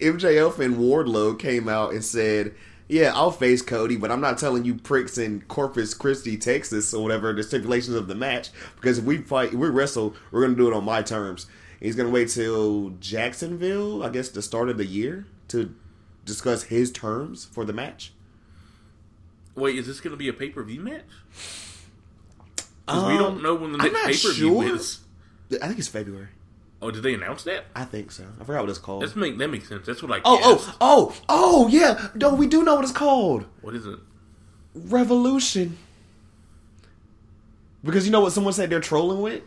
MJF and Wardlow came out and said, "Yeah, I'll face Cody, but I'm not telling you pricks in Corpus Christi, Texas, or whatever the stipulations of the match because if we fight, if we wrestle, we're gonna do it on my terms." He's gonna wait till Jacksonville, I guess, the start of the year to discuss his terms for the match. Wait, is this going to be a pay per view match? Because we Um, don't know when the next pay per view sure. is. I think it's February. Oh, did they announce that? I think so. I forgot what it's called. That's make that makes sense. That's what I. oh, guessed. oh, oh, oh, yeah. No, we do know what it's called. What is it? Revolution. Because you know what someone said they're trolling with?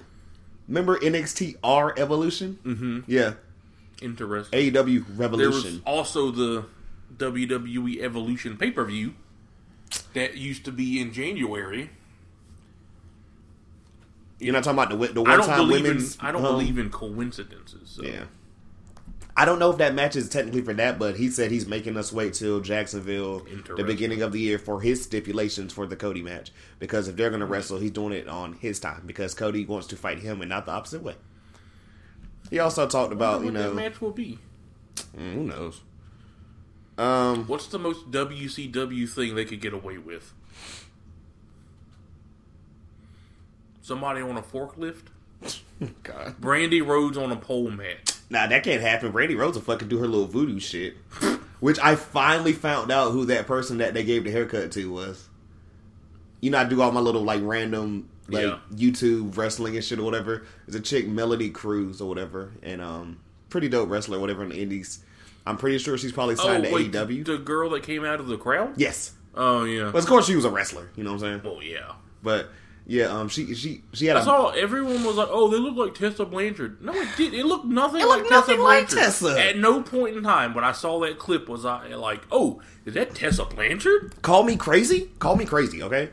Remember NXT R Evolution? Mm-hmm. Yeah. Interesting. AEW Revolution. there was Revolution. also the WWE Evolution pay per view that used to be in January. You're not talking about the the one time believe in. I don't um, believe in coincidences. So. Yeah. I don't know if that matches technically for that, but he said he's making us wait till Jacksonville, the beginning of the year, for his stipulations for the Cody match. Because if they're going to wrestle, he's doing it on his time. Because Cody wants to fight him and not the opposite way. He also talked about, you know, match will be. mm, who knows? Um, What's the most WCW thing they could get away with? Somebody on a forklift? God. Brandi Rhodes on a pole mat. Nah, that can't happen. Brandi Rhodes will fucking do her little voodoo shit. Which I finally found out who that person that they gave the haircut to was. You know, I do all my little like random like Yeah. YouTube wrestling and shit or whatever. It's a chick, Melody Cruz or whatever, and um, pretty dope wrestler, or whatever in the Indies. I'm pretty sure she's probably Oh, signed to wait, AEW. the girl that came out of the crowd? yes, Oh, yeah. but of course she was a wrestler. You know what I'm saying? Oh yeah. But yeah, um, she she she had I a saw everyone was like, "Oh, they look like Tessa Blanchard." No, it did. It looked nothing It like looked Tessa nothing like Tessa. At no point in time when I saw that clip was I like, "Oh, is that Tessa Blanchard?" call me crazy. Call me crazy, okay?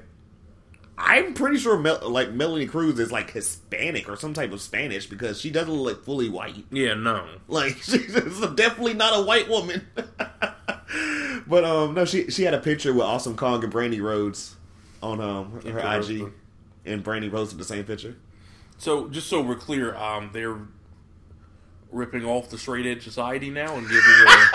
I'm pretty sure Mel- like Melanie Cruz is like Hispanic or some type of Spanish because she doesn't look fully white. Yeah, no. Like she's definitely not a white woman. but um, no, she she had a picture with Awesome Kong and Brandi Rhodes on um her IG, and Brandi posted the same picture. So, just so we're clear, um, they're ripping off the straight edge society now and giving a,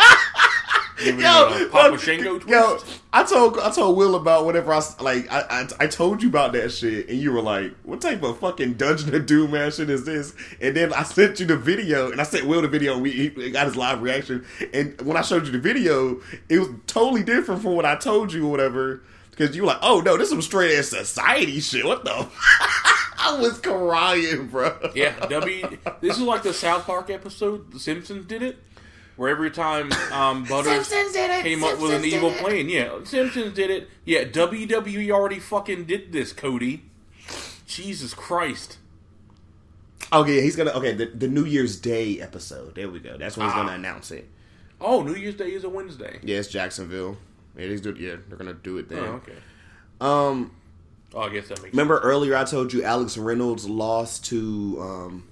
a Papa Shango twist. yo, I told I told Will about whatever I like. I, I I told you about that shit, and you were like, "What type of fucking Dungeon of Doom ass shit is this?" And then I sent you the video, and I sent Will the video. And we he got his live reaction, and when I showed you the video, it was totally different from what I told you or whatever. Because you were like, "Oh no, this is some straight ass society shit." What the? I was crying, bro. Yeah, W. This is like the South Park episode. The Simpsons did it, where every time um, Butters came up with an evil plan. Yeah, Simpsons did it. Yeah, WWE already fucking did this, Cody. Jesus Christ. Okay, yeah, he's gonna. Okay, the, the New Year's Day episode. There we go. That's when he's Ah. gonna announce it. Oh, New Year's Day is a Wednesday. Yeah, it's Jacksonville. Yeah, he's do, yeah, they're gonna do it Oh, there. okay. Um, Oh, I guess that makes remember earlier I told you Alex Reynolds lost to um,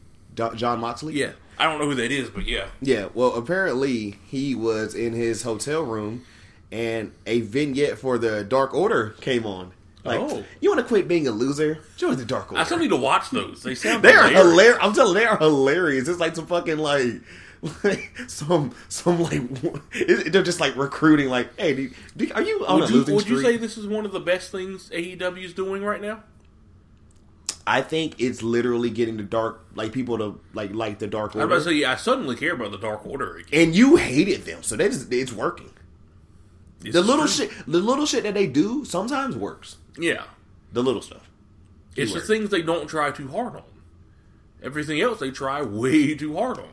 Jon Moxley. Yeah, I don't know who that is, but yeah. yeah. Well, apparently he was in his hotel room, and a vignette for the Dark Order came on. Like, Oh. you want to quit being a loser? Join the Dark Order. I still need to watch those. They sound They are hilarious. hilarious. I'm telling you, they are hilarious. It's like some fucking like, like some some like it, they're just like recruiting. Like, hey, do, do, are you on Would a you, losing would you say this is one of the best things AEW is doing right now? I think it's literally getting the dark like people to like like the Dark I'm Order. about to say, yeah, I suddenly care about the Dark Order again. and you hated them, so they just, it's working. This The little true. shit, the little shit that they do sometimes works. Yeah. The little stuff. It's the things they don't try too hard on. Everything else they try way too hard on.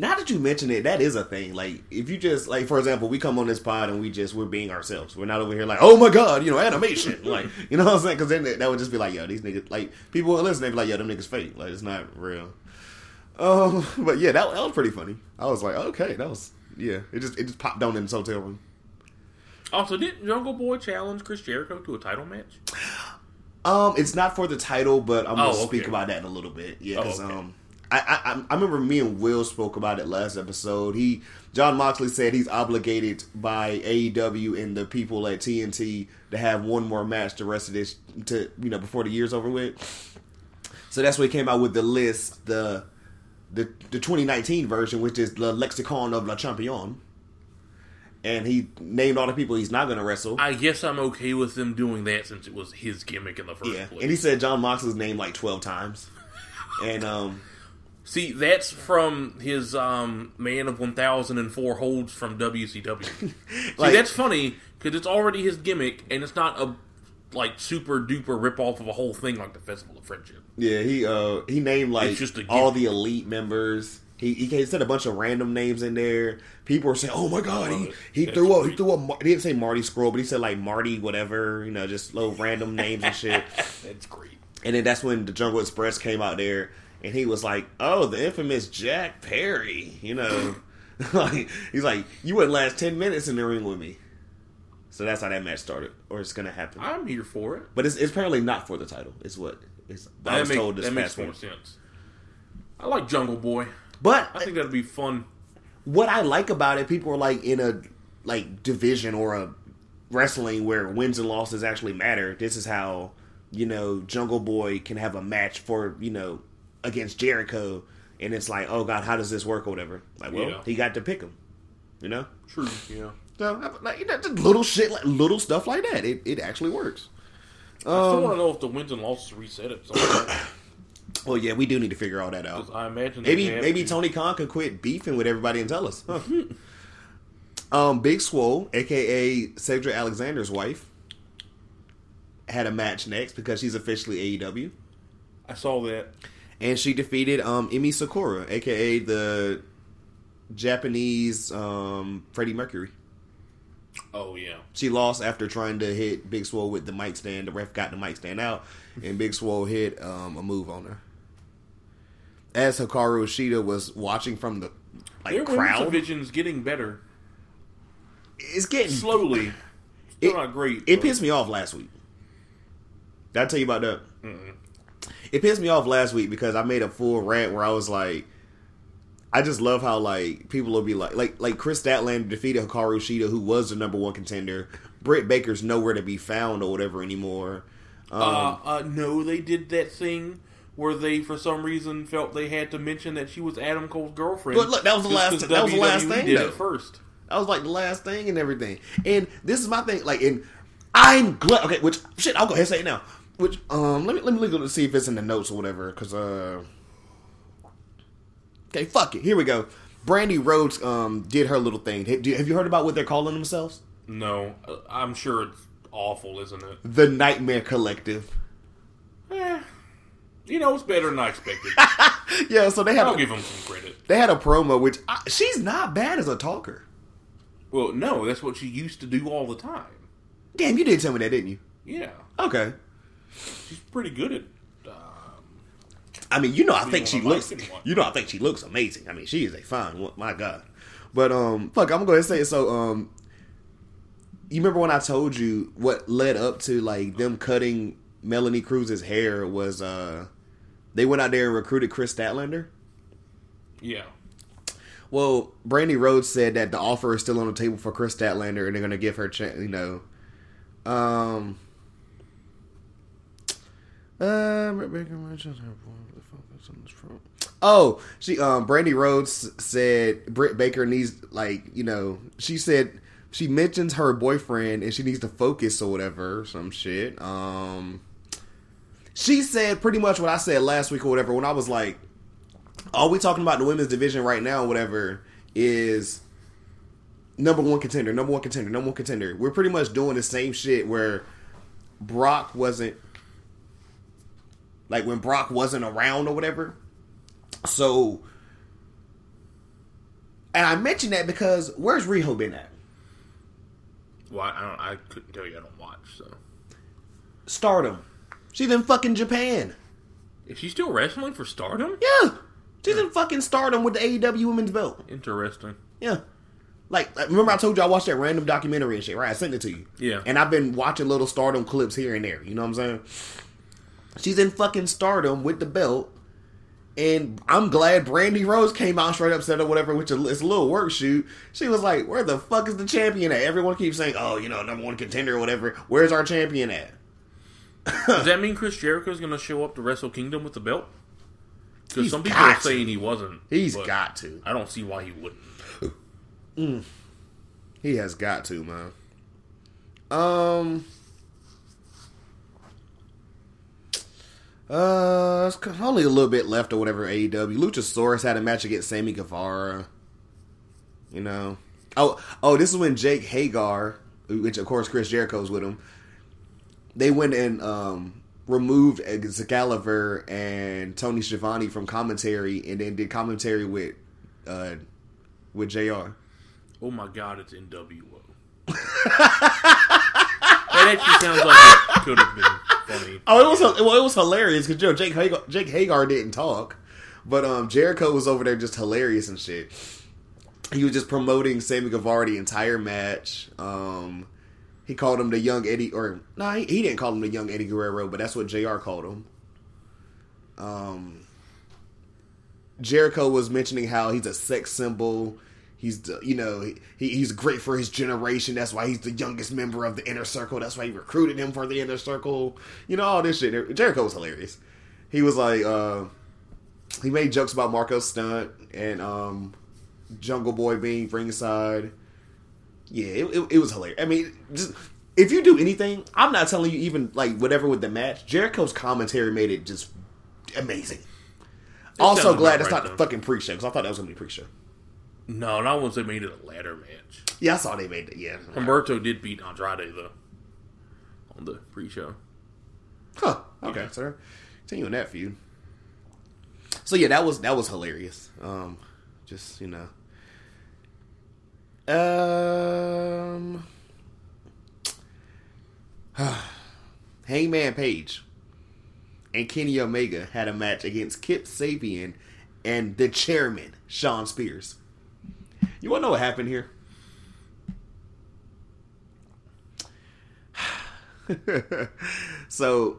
Now that you mention it, that is a thing. Like, if you just like, for example, we come on this pod and we just we're being ourselves. We're not over here like, oh my god, you know, animation. like, you know what I'm saying? Because then that would just be like, yo, these niggas. Like, people will listen. They'd be like, yo, them niggas fake. Like, it's not real. Um, but yeah, that, that was pretty funny. I was like, okay, that was yeah. It just it just popped down in this hotel room. Also, did Jungle Boy challenge Chris Jericho to a title match? Um, it's not for the title, but I'm gonna Oh, speak about that in a little bit. Yeah, Oh, 'cause, okay. um, I, I I remember me and Will spoke about it last episode. He Jon Moxley said he's obligated by AEW and the people at TNT to have one more match the rest of this to you know before the year's over with. So that's why he came out with the list, the the the 2019 version, which is the Lexicon of Le Champion. And he named all the people he's not going to wrestle. I guess I'm okay with them doing that since it was his gimmick in the first yeah, place. and he said Jon Moxley's name like 12 times. And um, See, that's from his um, Man of 1004 holds from WCW. See, that's funny because it's already his gimmick, and it's not a like super duper rip off of a whole thing like the Festival of Friendship. Yeah, he uh he named like just all the elite members. He he said a bunch of random names in there. People were saying, "Oh my god, he he That's threw up he threw up." He didn't say Marty Scurll, but he said like Marty whatever. You know, just little random names and shit. That's great. And then that's when the Jungle Express came out there, and he was like, "Oh, the infamous Jack Perry." You know, like he's like, "You wouldn't last ten minutes in the ring with me." So that's how that match started, or it's gonna happen. I'm here for it. But it's, it's apparently not for the title. It's what it's. I was make- told this that makes more sense. I like Jungle Boy. But I think that'd be fun. what I like about it, people are like in a like division or a wrestling where wins and losses actually matter. This is how you know Jungle Boy can have a match for you know against Jericho, and it's like, oh god, how does this work or whatever? Like, well, Yeah. he got to pick him, you know. True. Yeah. So like you know, just little shit, like little stuff like that. It it actually works. I still want to know if the wins and losses reset it. Well, yeah, we do need to figure all that out. I imagine Maybe maybe to. Tony Khan can quit beefing with everybody and tell us. Huh. um, Big Swole, aka Cedric Alexander's wife, had a match next because she's officially AEW, I saw that. And she defeated um Emi Sakura, aka the Japanese um Freddie Mercury. Oh yeah. She lost after trying to hit Big Swole with the mic stand. The ref got the mic stand out, and Big Swole hit um, a move on her. As Hikaru Shida was watching from the like Their crowd, division's getting better it's getting slowly. Still It- not great. It but- pissed me off last week. Did I tell you about that? It pissed me off last week because I made a full rant where I was like, I just love how like people will be like, like like Kris Statlander defeated Hikaru Shida, who was the number one contender. Britt Baker's nowhere to be found or whatever anymore. Um, Uh, uh, no, they did that thing where they, for some reason, felt they had to mention that she was Adam Cole's girlfriend. But look, that was the last- that was the last thing, Did though. it first. That was like the last thing and everything. And this is my thing. Like, and I'm glad. Okay, which shit, I'll go ahead and say it now. Which um, let me let me look to see if it's in the notes or whatever. Because uh, okay, fuck it. Here we go. Brandi Rhodes um did her little thing. Have you heard about what they're calling themselves? No, uh, I'm sure it's awful, isn't it? The Nightmare Collective. Eh, you know, it's better than I expected. Yeah, so they have. I'll a, give them some credit. they had a promo which I, she's not bad as a talker. Well, no, that's what she used to do all the time. Damn, you did tell me that, didn't you? Yeah, Okay. She's pretty good at. Um, I mean, you know, I think she looks. mic and whatnot. You know, I think she looks amazing. I mean, she is a fine. wo- My God, but um, fuck, I'm gonna go ahead and say it. So um, you remember when I told you what led up to like them cutting Melanie Cruz's hair was uh, they went out there and recruited Kris Statlander. yeah, Well, Brandi Rhodes said that the offer is still on the table for Kris Statlander, and they're gonna give her, ch- you know, um. Uh, Britt Baker mentions her boy, the focus on this front. Oh, she um Brandi Rhodes said Britt Baker needs like you know she said she mentions her boyfriend and she needs to focus or whatever some shit. Um, she said pretty much what I said last week or whatever when I was like, all we talking about the women's division right now, whatever, is number one contender, number one contender, number one contender. We're pretty much doing the same shit where Brock wasn't like when Brock wasn't around or whatever. So, and I mention that because where's Riho been at? Well, I don't. I couldn't tell you. I don't watch. So, Stardom. She's in fucking Japan. is she still wrestling for Stardom? Yeah. She's in fucking Stardom with the AEW Women's Belt. Interesting. Yeah. Like, like, remember I told you I watched that random documentary and shit, right? I sent it to you. Yeah. And I've been watching little Stardom clips here and there. You know what I'm saying? She's in fucking Stardom with the belt. And I'm glad Brandi Rose came out straight up, said or whatever, which is a little work shoot. She was like, "Where the fuck is the champion at?" Everyone keeps saying, "Oh, you know, number one contender or whatever." Where's our champion at? Does that mean Chris Jericho's going to show up to Wrestle Kingdom with the belt? Because some people are saying he wasn't. He's got to. I don't see why he wouldn't. He has got to, man. Um. Uh, it's only a little bit left or whatever. AEW Luchasaurus had a match against Sammy Guevara. You know. Oh, oh, this is when Jake Hager, which of course Chris Jericho's with him. They went and um removed Excalibur and Tony Schiavone from commentary, and then did commentary with uh with Jr. Oh my god, it's NWO. that actually sounds like it could have been funny. Oh, it was well, it was hilarious because you know Jake Hager, Jake Hager didn't talk, but um Jericho was over there just hilarious and shit. He was just promoting Sammy Guevara the entire match. Um, he called him the young Eddie, or no, he, he didn't call him the young Eddie Guerrero, but that's what Jr. called him. Um, Jericho was mentioning how he's a sex symbol. He's you know he, he's great for his generation. That's why he's the youngest member of the inner circle. That's why he recruited him for the inner circle. You know all this shit. Jericho was hilarious. He was like uh, he made jokes about Marco Stunt and um, Jungle Boy being ringside. Yeah, it, it, it was hilarious. I mean, just if you do anything, I'm not telling you even like whatever with the match. Jericho's commentary made it just amazing. also glad it's right, not the fucking pre-show because I thought that was gonna be pre-show. No, not once they made it a ladder match. Yeah, I saw they made it. Yeah, Humberto did beat Andrade though on the pre-show. Huh. Okay, Yeah. sir. Continuing that feud. So yeah, that was that was hilarious. Um, just you know. Um. Hangman Page and Kenny Omega had a match against Kip Sabian and the chairman Shawn Spears. You want to know what happened here? so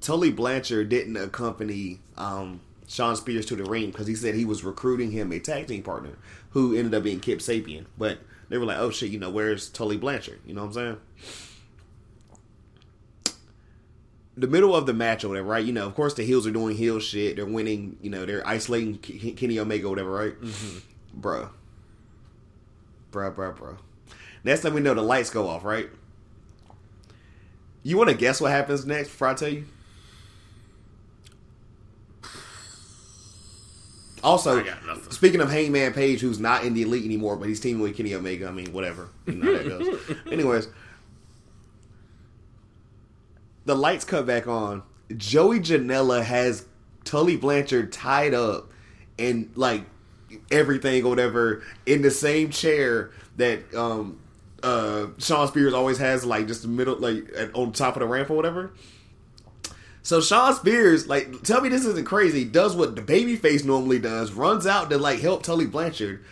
Tully Blanchard didn't accompany um, Shawn Spears to the ring because he said he was recruiting him a tag team partner who ended up being Kip Sabian. But they were like, "Oh shit, you know, where's Tully Blanchard?" You know what I'm saying? The middle of the match or whatever, right? You know, of course the heels are doing heel shit. They're winning. You know, they're isolating K- Kenny Omega or whatever, right? Mm-hmm. Bruh, bruh, bruh, bruh. Next time we know the lights go off, right? You want to guess what happens next before I tell you? Also, I got nothing. speaking of Hangman Page, who's not in the elite anymore, but he's teaming with Kenny Omega. I mean, whatever. You know that goes. Anyways, the lights cut back on. Joey Janela has Tully Blanchard tied up and like everything or whatever in the same chair that um uh Shawn Spears always has like just the middle like at, on top of the ramp or whatever. So Shawn Spears, like, tell me this isn't crazy, does what the babyface normally does, runs out to like help Tully Blanchard.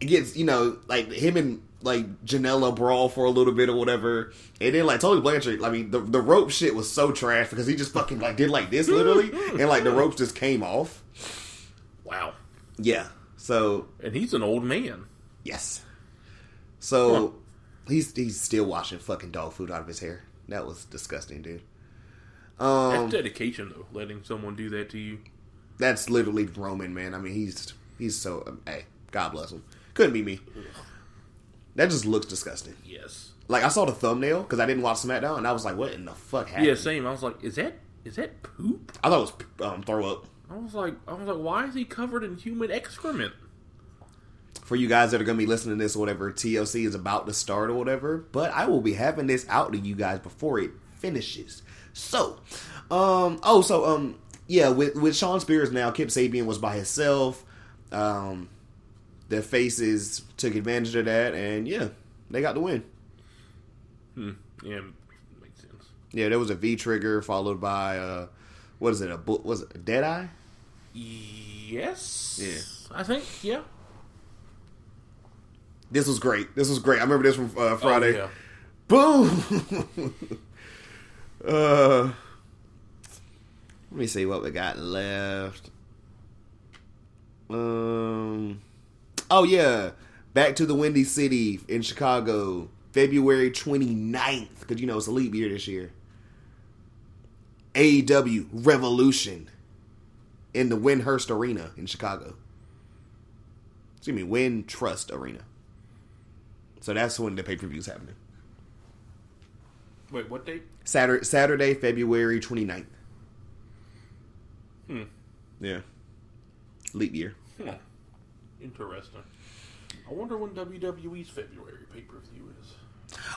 It gets, you know, like him and like Janela brawl for a little bit or whatever. And then like Tully Blanchard, I mean, the the rope shit was so trash because he just fucking like did like this literally, and like the ropes just came off. Wow, Yeah. So and he's an old man. yes. So he's he's still washing fucking dog food out of his hair. That was disgusting, dude. Um, That's dedication, though. Letting someone do that to you. That's literally Roman, man. I mean, he's he's so um, hey, God bless him. Couldn't be me. That just looks disgusting. Yes. Like I saw the thumbnail because I didn't watch SmackDown, and I was like, "What in the fuck happened?" Yeah, same. I was like, is that is that poop? I thought it was um, throw up. I was like, I was like, why is he covered in human excrement? For you guys that are gonna be listening to this or whatever, TLC is about to start or whatever. But I will be having this out to you guys before it finishes. So, um, oh, so um, yeah, with with Shawn Spears now, Kip Sabian was by himself. Um, the faces took advantage of that, and yeah, they got the win. Yeah, makes sense. Yeah, there was a V trigger followed by uh, what is it? A was it a dead eye? Yes. Yeah. I think. Yeah. This was great. This was great. I remember this from uh, Friday. Oh, yeah. Boom. uh, let me see what we got left. Um. Oh yeah, back to the Windy City in Chicago, February 29th, because you know it's a leap year this year. AEW Revolution in the Windhurst Arena in Chicago. Excuse me, Wintrust Arena. So that's when the pay per view is happening. Wait, what date? Saturday, Saturday, February 29th. Hmm. Yeah. Leap year. Hmm. Interesting. I wonder when WWE's February pay per view is.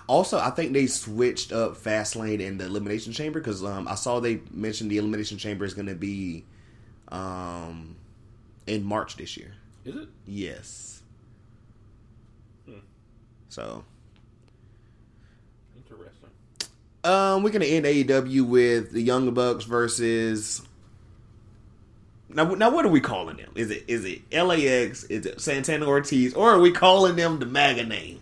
Also, I think they switched up Fastlane and the Elimination Chamber because um, I saw they mentioned the Elimination Chamber is going to be um, in March this year. Is it? Yes. Hmm. So, Interesting. um, we're going to end AEW with the Young Bucks versus. Now, now, what are we calling them? Is it is it LAX? Is it Santana Ortiz? Or are we calling them the MAGA name?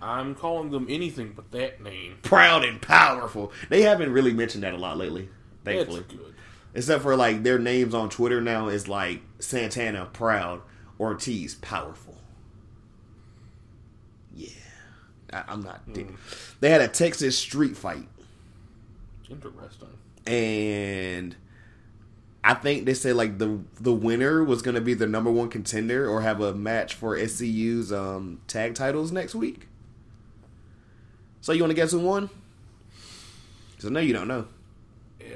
I'm calling them anything but that name. Proud and powerful. They haven't really mentioned that a lot lately, thankfully. Except for like their names on Twitter now is like Santana Proud, Ortiz Powerful. Yeah, I, I'm not. They had a Texas street fight, Interesting. and I think they said like the the winner was going to be the number one contender or have a match for SCU's um, tag titles next week. So you want to guess who won? Because I know you don't know.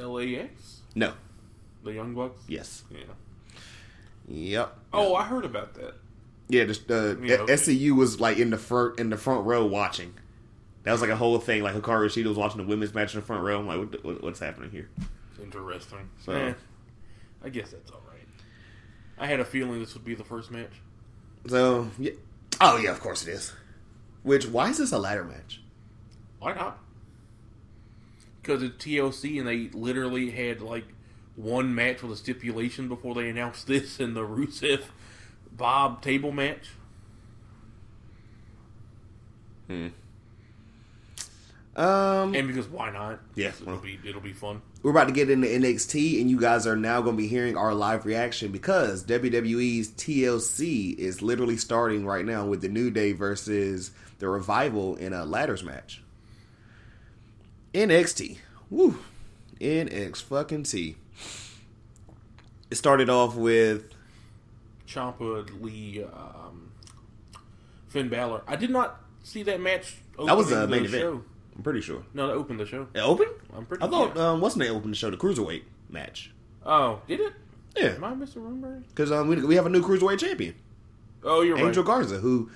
LAX? No. The Young Bucks? Yes. Yeah. Yep. Oh, I heard about that. Yeah, just uh, Yeah, okay. SCU was like in the front in the front row watching. That was like a whole thing. Like Hikaru Shida was watching the women's match in the front row. I'm like, what, what, what's happening here? Interesting. So- Eh, I guess that's all right. I had a feeling this would be the first match. So, yeah. oh yeah, of course it is. Which why is this a ladder match? Why not? Because it's TLC and they literally had like one match with a stipulation before they announced this in the Rusev Bob table match. Um, And because why not? Yeah, it'll well. be it'll be fun. we're about to get into NXT, and you guys are now going to be hearing our live reaction because WWE's TLC is literally starting right now with the New Day versus the Revival in a ladders match. NXT, woo, NX fucking T. It started off with Champa Lee, um, Finn Balor. I did not see that match. that was the opening main event. Show. I'm pretty sure No, that opened the show. it opened. I'm pretty. I thought yeah. um, what's the name opened the show? The cruiserweight match. Oh, did it? Yeah, Am I misremembering? because um, we, we have a new cruiserweight champion. Oh, you're Angel right. Angel Garza, who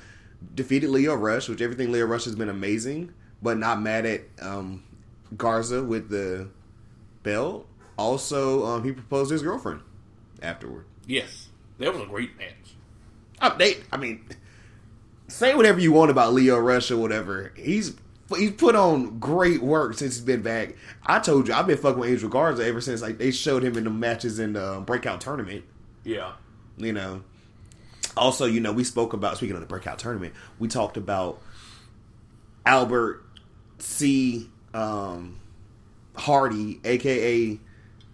defeated Lio Rush, which everything Lio Rush has been amazing, but not mad at um, Garza with the belt. Also, um, he proposed to his girlfriend afterward. Yes, that was a great match. Update. I mean, say whatever you want about Lio Rush or whatever. He's he's put on great work since he's been back. I told you, I've been fucking with Angel Garza ever since like they showed him in the matches in the breakout tournament. Yeah. you know. Also, you know, we spoke about speaking of the breakout tournament. We talked about Albert C. Um, Hardy, aka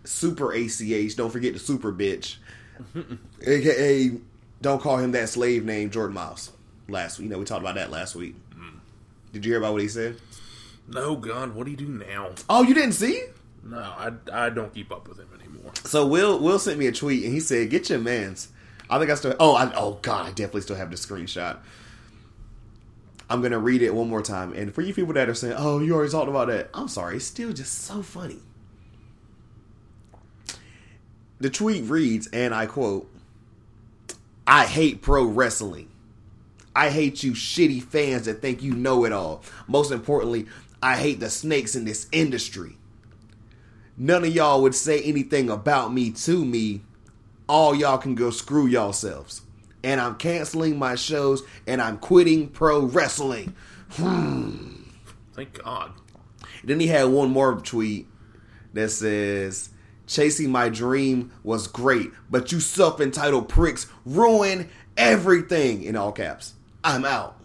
Super ACH. Don't forget the Super bitch, aka don't call him that slave name, Jordan Miles. Last week, you know, we talked about that last week. Mm. Did you hear about what he said? No, God, what do you do now? Oh, you didn't see? No, I, I don't keep up with him anymore. So Will Will sent me a tweet and he said, "Get your man's." I think I still. Oh, I, oh God, I definitely still have the screenshot. I'm gonna read it one more time, and for you people that are saying, "Oh, you already talked about that," I'm sorry. It's still just so funny. The tweet reads, and I quote: "I hate pro wrestling. I hate you shitty fans that think you know it all. Most importantly, I hate the snakes in this industry." none of y'all would say anything about me to me. All y'all can go screw yourselves. And I'm canceling my shows and I'm quitting pro wrestling. Hmm. Thank God. Then he had one more tweet that says, Chasing my dream was great, but you self entitled pricks ruin everything in all caps. I'm out.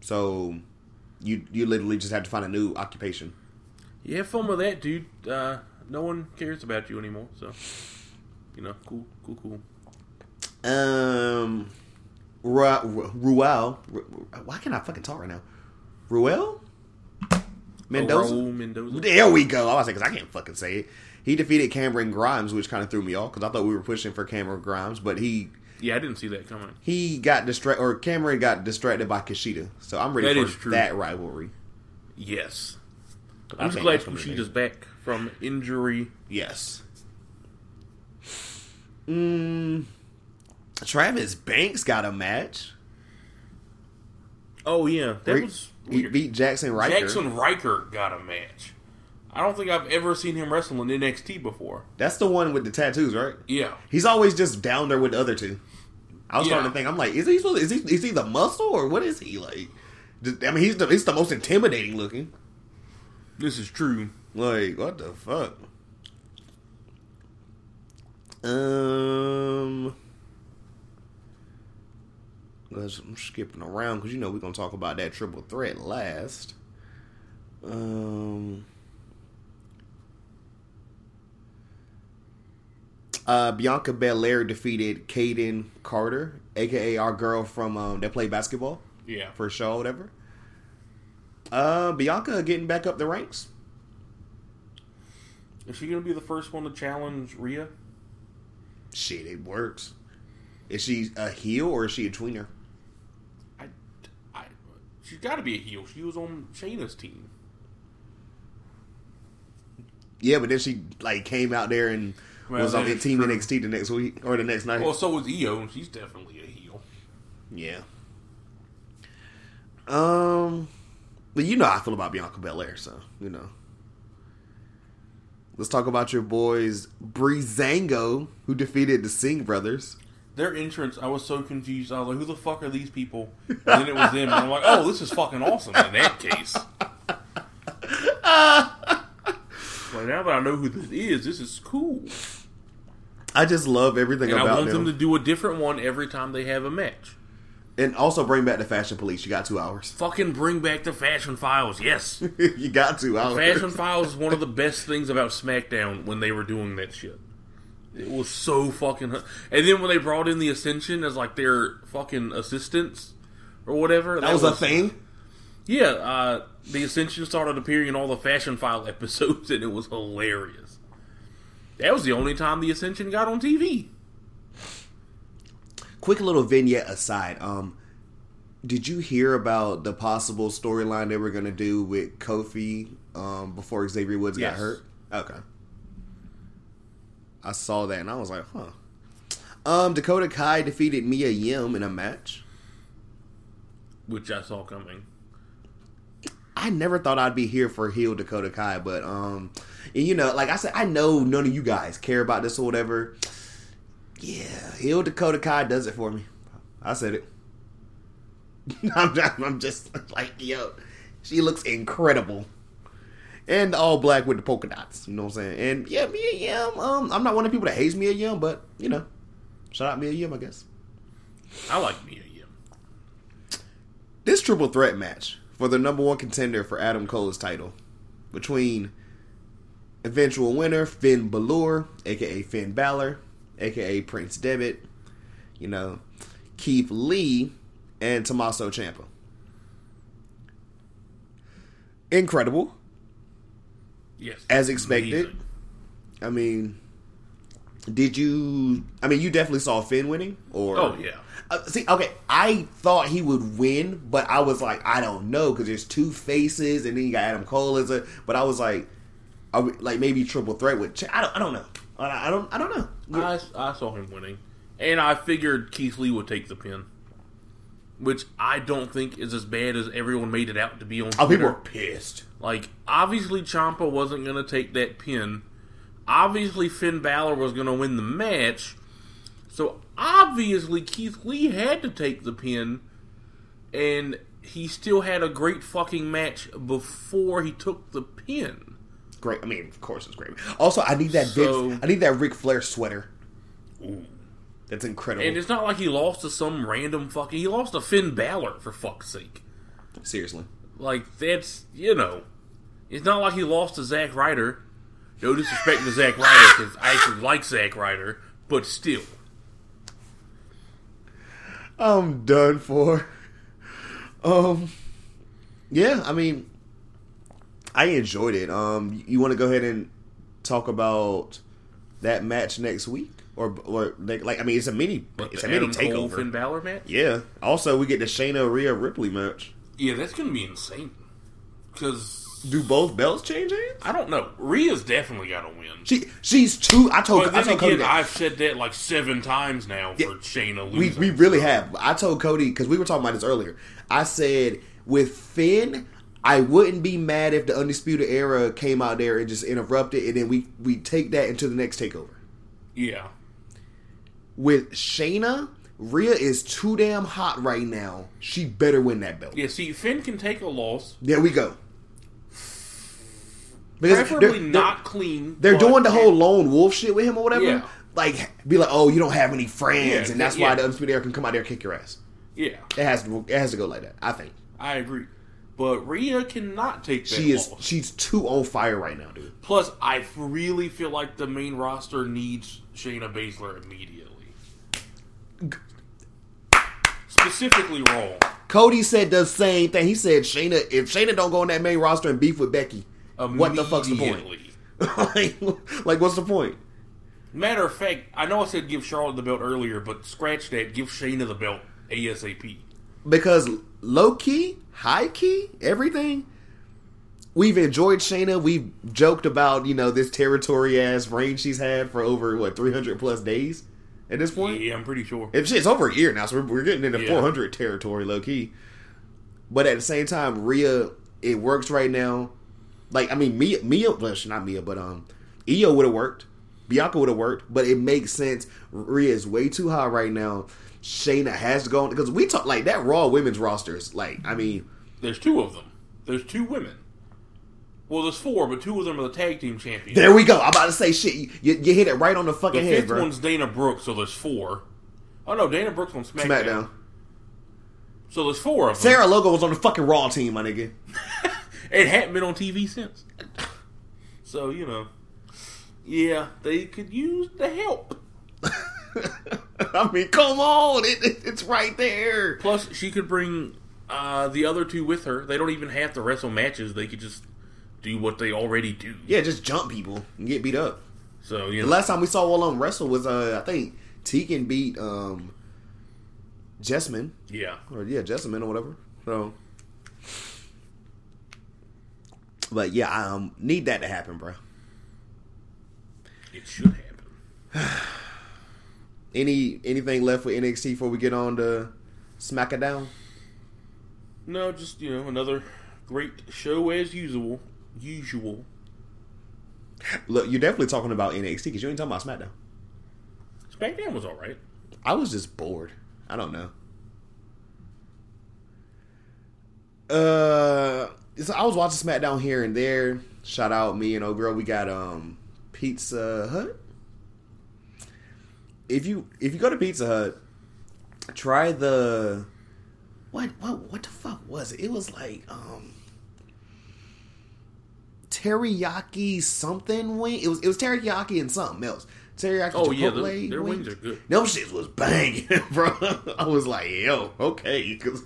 So you you literally just have to find a new occupation. You have fun with that, dude. Uh, no one cares about you anymore. So, you know, cool, cool, cool. Um, Ru- Ru- Ruel. Ru- Why can't I fucking talk right now? Ruel Mendoza. Mendoza. There we go. I was like, 'cause I can't fucking say it. He defeated Cameron Grimes, which kind of threw me off because I thought we were pushing for Cameron Grimes, but he Yeah, I didn't see that coming. he got distracted, or Cameron got distracted by Kushida. So I'm ready That for that rivalry. Yes. I'm just glad Kushida's back from injury. Yes. Mm, Travis Banks got a match. Oh yeah, that Re- was he beat Jaxson Ryker. Jaxson Ryker got a match. I don't think I've ever seen him wrestle in NXT before. That's the one with the tattoos, right? Yeah. He's always just down there with the other two. I was Yeah. starting to think, I'm like, is he supposed? Is he? Is he the muscle or what is he like? Just- I mean, he's the he's the most intimidating looking. This is true. Like, what the fuck? Um, let's- I'm skipping around because you know we're gonna talk about that triple threat last. Um, uh, Bianca Belair defeated Kayden Carter, aka our girl from um, that played basketball Yeah. for a show, or whatever. Uh, Bianca getting back up the ranks. Is she gonna be the first one to challenge Rhea? Shit, it works. Is she a heel or is she a tweener? She's got to be a heel. She was on Shayna's team. Yeah, but then she like came out there and Well, was on the team true. NXT the next week or the next night. Well, so was Io, and she's definitely a heel. yeah. Um, but you know how I feel about Bianca Belair, so you know. Let's talk about your boys Breezango, who defeated the Singh brothers. Their entrance, I was so confused. I was like, "Who the fuck are these people?" And then it was them, and I'm like, "Oh, this is fucking awesome." In that case, well, now that I know who this is, this is cool. I just love everything about it. And I want them. them to do a different one every time they have a match. and also bring back the Fashion Police. You got two hours. Fucking bring back the Fashion Files, yes. you got two hours. Fashion Files is one of the best things about SmackDown when they were doing that shit. It was so fucking. And then when they brought in the Ascension as like their fucking assistants or whatever, that was a thing. Yeah, uh, the Ascension started appearing in all the Fashion File episodes, and it was hilarious. That was the only time the Ascension got on TV. quick little vignette aside um did you hear about the possible storyline they were going to do with kofi um before xavier woods got hurt okay i saw that and i was like huh. Um dakota kai defeated mia yim in a match. Which I saw coming. i never thought i'd be here for heel dakota kai but um and you know like i said i know none of you guys care about this or whatever. Yeah heel dakota kai does it for me. I said it. I'm, I'm just like, yo, she looks incredible. And all black with the polka dots, you know what I'm saying? And yeah, Mia Yim, um, I'm not one of the people that hates me Mia Yim, but, you know, shout out me Mia Yim, I guess. I like me Mia Yim. This triple threat match for the number one contender for Adam Cole's title between eventual winner Finn Balor, aka Finn Balor, aka Prince Devitt, you know, Keith Lee, and Tommaso Ciampa. Incredible, Yes. as expected. Amazing. I mean, did you? I mean, you definitely saw Finn winning, or Oh, yeah. Uh, see, okay, I thought he would win, but I was like, I don't know because there's two faces, and then you got Adam Cole as a. But I was like, we, like maybe triple threat with. Ch- I don't. I don't know. I, I don't. I don't know. I, I saw him winning. And I figured Keith Lee would take the pin. which I don't think is as bad as everyone made it out to be on Oh, Twitter. people were pissed. Like, obviously, Ciampa wasn't going to take that pin. Obviously, Finn Balor was going to win the match. So, obviously, Keith Lee had to take the pin. And he still had a great fucking match before he took the pin. Great. I mean, of course, it's great. Also, I need that So- Vince, I need that Ric Flair sweater. Ooh. That's incredible. And it's not like he lost to some random fucking. He lost to Finn Balor, for fuck's sake. Seriously. Like, that's, you know. It's not like he lost to Zack Ryder. No disrespect to Zack Ryder, because I actually like Zack Ryder, but still. I'm done for. Um, yeah, I mean, I enjoyed it. Um, you want to go ahead and talk about that match next week, or or like, like, I mean, it's a mini, But it's a mini Adam Cole takeover. Finn Balor match? Yeah. Also, we get the Shayna Rhea Ripley match. Yeah, that's going to be insane. Because, Do both belts change hands? I don't know. Rhea's definitely got to win. She she's two. I told But I told Cody again, that. I've said that like seven times now for Yeah. Shayna we losing. we really have. I told Cody because we were talking about this earlier. I said with Finn, I wouldn't be mad if the Undisputed Era came out there and just interrupted, and then we we take that into the next takeover. Yeah. With Shayna, Rhea is too damn hot right now. She better win that belt. Yeah, see, Finn can take a loss. There we go. Because Preferably they're- not clean. They're doing the whole lone wolf shit with him or whatever. Yeah. Like, be like, oh, you don't have any friends, Yeah, and that's yeah. why the Undisputed Era can come out there and kick your ass. Yeah, It has to. It has to go like that. I think I agree. But Rhea cannot take that she is. loss. She's too on fire right now, dude. Plus, I really feel like the main roster needs Shayna Baszler immediately. Specifically wrong. Cody said the same thing. He said Shayna. If Shayna don't go on that main roster and beef with Becky, what the fuck's the point? Like, like, what's the point? Matter of fact, I know I said give Charlotte the belt earlier, but scratch that. Give Shayna the belt ASAP. Because low key, high key, everything. We've enjoyed Shayna. We've joked about you know this territory ass reign she's had for over what three hundred plus days at this point. Yeah, I'm pretty sure. If shit's over a year now, so we're, we're getting into Yeah. 400 territory, low key. But at the same time, Rhea, it works right now. Like, I mean, Mia, Mia, well, not Mia, but um, Io would have worked, Bianca would have worked, but it makes sense. Rhea is way too high right now. Shayna has to go because we talk like that Raw women's rosters. Like, I mean, There's two of them. There's two women. Well, there's four, but two of them are the tag team champions. there we go. I'm about to say shit. You, you, you hit it right on the the fucking head, fifth bro. one's Dana Brooks, so there's four. Oh no, Dana Brooks on SmackDown. SmackDown. So there's four of them. Sarah Logan was on the fucking Raw team, my nigga. It hadn't been on TV since. So you know, yeah, they could use the help. I mean, come on, it, it, it's right there. Plus, she could bring uh, the other two with her. They don't even have to wrestle matches. They could just do what they already do. Yeah, just jump people and get beat up. So you The know, last time we saw them wrestle was, uh, I think, Tegan beat um, Jessamyn. yeah, Or, yeah, Jessamyn or whatever. So. But yeah, I um, need that to happen, bro. it should happen. Any anything left with NXT before we get on to SmackDown? No, just you know, another great show as usual. Usual. Look, you're definitely talking about NXT because you ain't talking about SmackDown. SmackDown was all right. I was just bored. I don't know. Uh, so I was watching SmackDown here and there. Shout out me and old girl. We got um Pizza Hut. If you if you go to Pizza Hut, try the what what what the fuck was it? It was like um teriyaki something wing. It was it was teriyaki and something else. Teriyaki Oh, yeah, chipotle their- their wings are good. Them shits was banging, bro. I was like, yo, okay. Because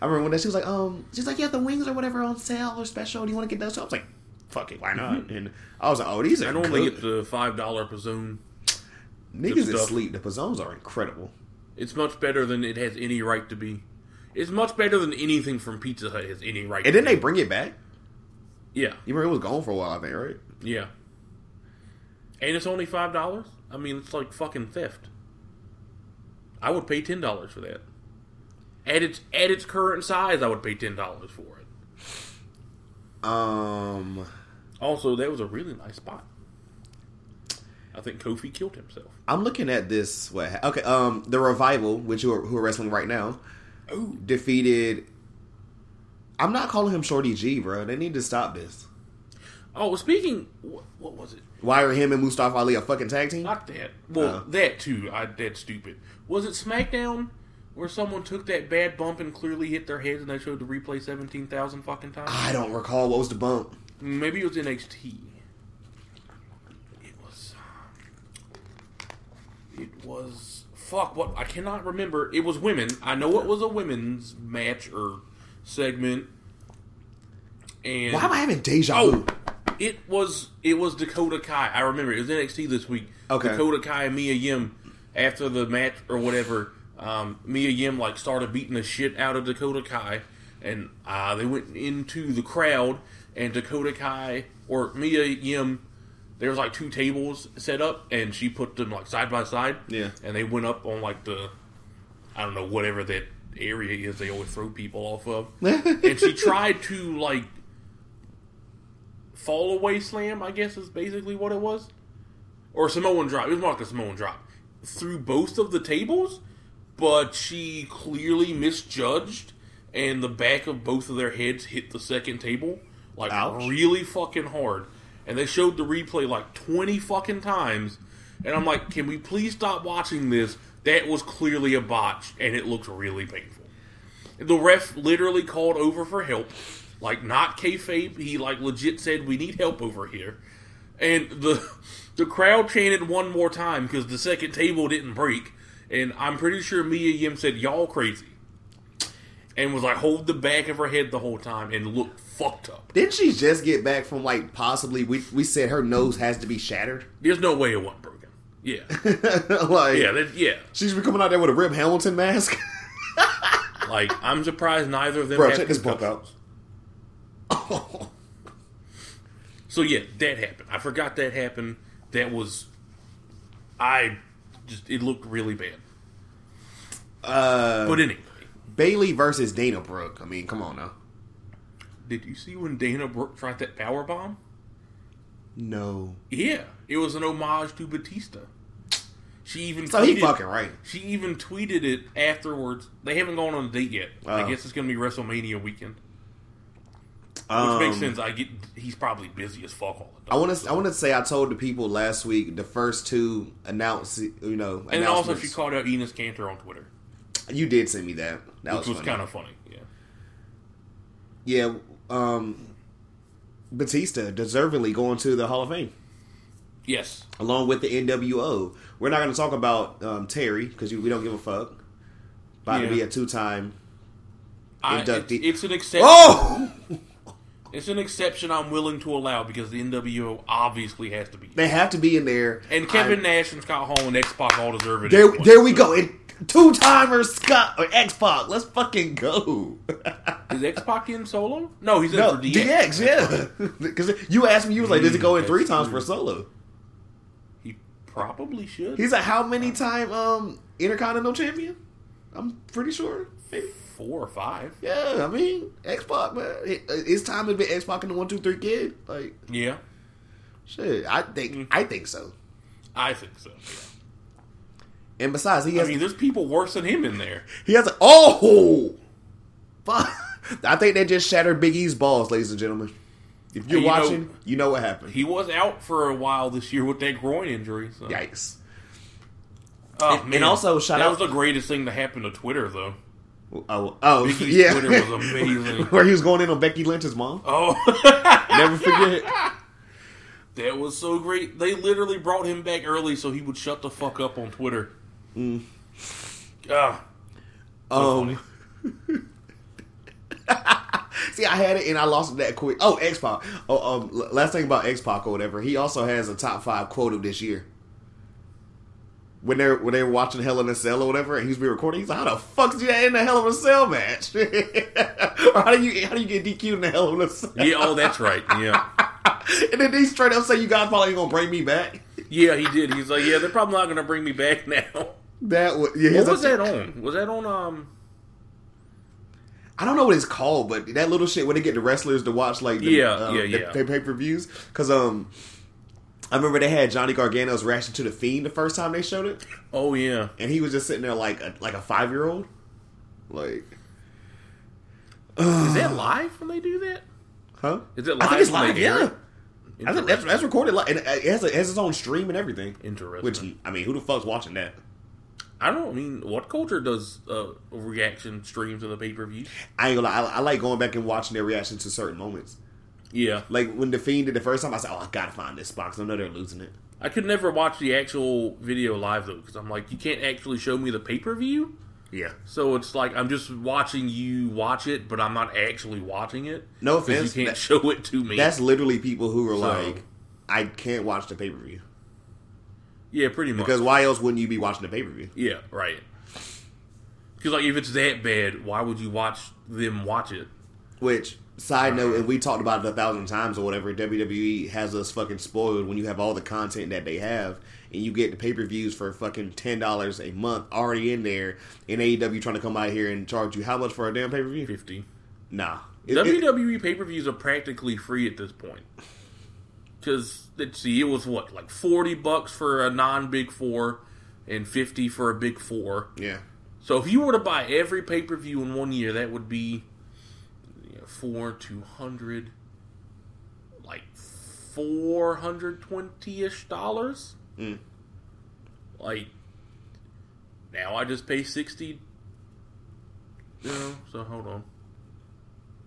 I remember when that she was like, um, she's like, yeah, the wings or whatever on sale or special. Do you want to get those? So I was like, fuck it, why not? And I was like, oh, these are I normally good. get the five dollar Pazone. Niggas is asleep. The pizzones are incredible. It's much better than it has any right to be. It's much better than anything from Pizza Hut has any right. And then they bring it back. Yeah, You remember it was gone for a while, I think, right? yeah, and it's only five dollars. I mean, it's like fucking theft. I would pay ten dollars for that. At its at its current size, I would pay ten dollars for it. Um, Also, that was a really nice spot. I think Kofi killed himself. I'm looking at this. What? Okay. Um, the revival, which who are, who are wrestling right now, Oh, defeated. I'm not calling him Shorty G, bro. They need to stop this. oh. Speaking, what, what was it? Why are him and Mustafa Ali a fucking tag team? Not that. Well, Uh. that too. I that's stupid. Was it SmackDown where someone took that bad bump and clearly hit their heads and they showed the replay seventeen thousand fucking times? I don't recall what was the bump. Maybe it was NXT. It was. It was. Fuck, what? I cannot remember. It was women. I know it was a women's match or segment. And. Why am I having deja Oh, vu? it was it was Dakota Kai. I remember it was NXT this week. Okay. Dakota Kai and Mia Yim after the match or whatever. Um, Mia Yim like started beating the shit out of Dakota Kai, and uh, they went into the crowd. And Dakota Kai or Mia Yim, there was like two tables set up, and she put them like side by side. Yeah. and they went up on like the I don't know whatever that area is they always throw people off of, and she tried to like fall away slam, I guess is basically what it was. Or Samoan drop. It was more like a Samoan drop. Through both of the tables, but she clearly misjudged, and the back of both of their heads hit the second table. Like, Ouch. really fucking hard. And they showed the replay like 20 fucking times. And I'm like, can we please stop watching this? That was clearly a botch, and it looked really painful. The ref literally called over for help, like not kayfabe. He like legit said, "We need help over here," and the the crowd chanted one more time because the second table didn't break. And I'm pretty sure Mia Yim said, "Y'all crazy," and was like hold the back of her head the whole time and looked fucked up. Didn't she just get back from like possibly? We we said her nose has to be shattered. There's no way it wasn't. Yeah, like yeah, that, yeah. she's been coming out there with a Rip Hamilton mask. Like I'm surprised neither of them. Bro, check this bump out. So yeah, that happened. I forgot that happened. That was, I just it looked really bad. uh, But anyway, Bayley versus Dana Brooke. I mean, come on now. did you see when Dana Brooke tried that power bomb? No. Yeah, it was an homage to Batista. She even So he tweeted- fucking right. She even tweeted it afterwards. They haven't gone on a date yet. I guess it's going to be WrestleMania weekend, which Um, makes sense. I get he's probably busy as fuck all the time. I want to. I want to say I told the people last week the first two announce. You know, and also she called out Enes Kanter on Twitter, you did send me that. That which was, was kind of funny. Yeah. yeah. Um, Batista deservedly going to the Hall of Fame Yes. along with the NWO. We're not going to talk about um, Terry because we don't give a fuck. About to Yeah. be a two-time. I, it's, Inductee. it's an exception. Oh, It's an exception I'm willing to allow because the NWO obviously has to be. they have to be in there. And Kevin I- Nash and Scott Hall and X Pac all deserve it. There, there we go. And two-timer Scott or X Pac. Let's fucking go. Is X Pac in solo? No, he's in No, for DX. DX, yeah. Because you asked me, you was like, "Does it go in three times for solo?" Probably should. He's a how many time um Intercontinental champion? I'm pretty sure. Maybe. four or five. Yeah, I mean X Pac, man. It- His time has been X Pac and the one two three kid. Like Yeah, shit, I think Mm. I think so. I think so. And besides, he Yeah. I has mean, there's people worse than him in there. he has a oh, fuck. I think they just shattered Big E's balls, ladies and gentlemen. If you're You know- watching, you know what happened. He was out for a while this year with that groin injury. So. Yikes. Oh, And- man. and also, shout that out- was the greatest thing to happen to Twitter, though. Oh, oh, Big yeah. Twitter was amazing. Where he was going in on Becky Lynch's mom. Oh, Never forget. that was so great. They literally brought him back early so he would shut the fuck up on Twitter. Mm. Ah, Um, see, I had it and I lost it that quick. Oh, X Pac. Oh, um, last thing about X Pac or whatever. He also has a top five quote of this year. When they're when they were watching Hell in a Cell or whatever, and he was being recorded, he's like, "How the fuck did you in the Hell in a Cell match? or how do you how do you get DQ'd in the Hell in a Cell? yeah. Oh, that's right. Yeah, and then he straight up say, "You guys probably ain't gonna bring me back." yeah. He did. He's like, yeah, they're probably not going to bring me back now. That was yeah. What was that on? Was that on? Um, I don't know what it's called, but that little shit when they get the wrestlers to watch like the, Yeah, um, yeah, the- yeah. their pay per views because um. I remember they had Johnny Gargano's reaction to the Fiend the first time they showed it, Oh yeah. and he was just sitting there like a, like a five year old, like, Is that live when they do that? huh? Is it I think live it's live. Yeah? I think that's, that's recorded live, and it has, a, it has its own stream and everything. Interesting. Which I mean, who the fuck's watching that? I don't mean WhatCulture does uh, reaction streams of the pay per view? I ain't gonna lie. I, I like going back and watching their reaction to certain moments. Yeah, Like when the Fiend did the first time, I said, "Oh, I gotta find this box." I know they're losing it." I could never watch the actual video live though because I'm like, you can't actually show me the pay per view. Yeah. So it's like I'm just watching you watch it, but I'm not actually watching it. No 'cause you offense, can't that- show it to me. That's literally people who are So- like, "I can't watch the pay per view yeah, pretty much. because why else wouldn't you be watching the pay per view?" yeah, right. Because like if it's that bad, why would you watch them watch it? Which side note, and we talked about it a thousand times or whatever. WWE has us fucking spoiled when you have all the content that they have, and you get the pay per views for fucking ten dollars a month already in there. And AEW trying to come out here and charge you how much for a damn pay per view? Fifty. Nah. It- WWE pay per views are practically free at this point. Because let's see, it was what like forty bucks for a non Big Four, and fifty for a Big Four. yeah. So if you were to buy every pay per view in one year, that would be you know, four two hundred, like four hundred twenty ish dollars. Mm. Like now, I just pay sixty. You know, so hold on.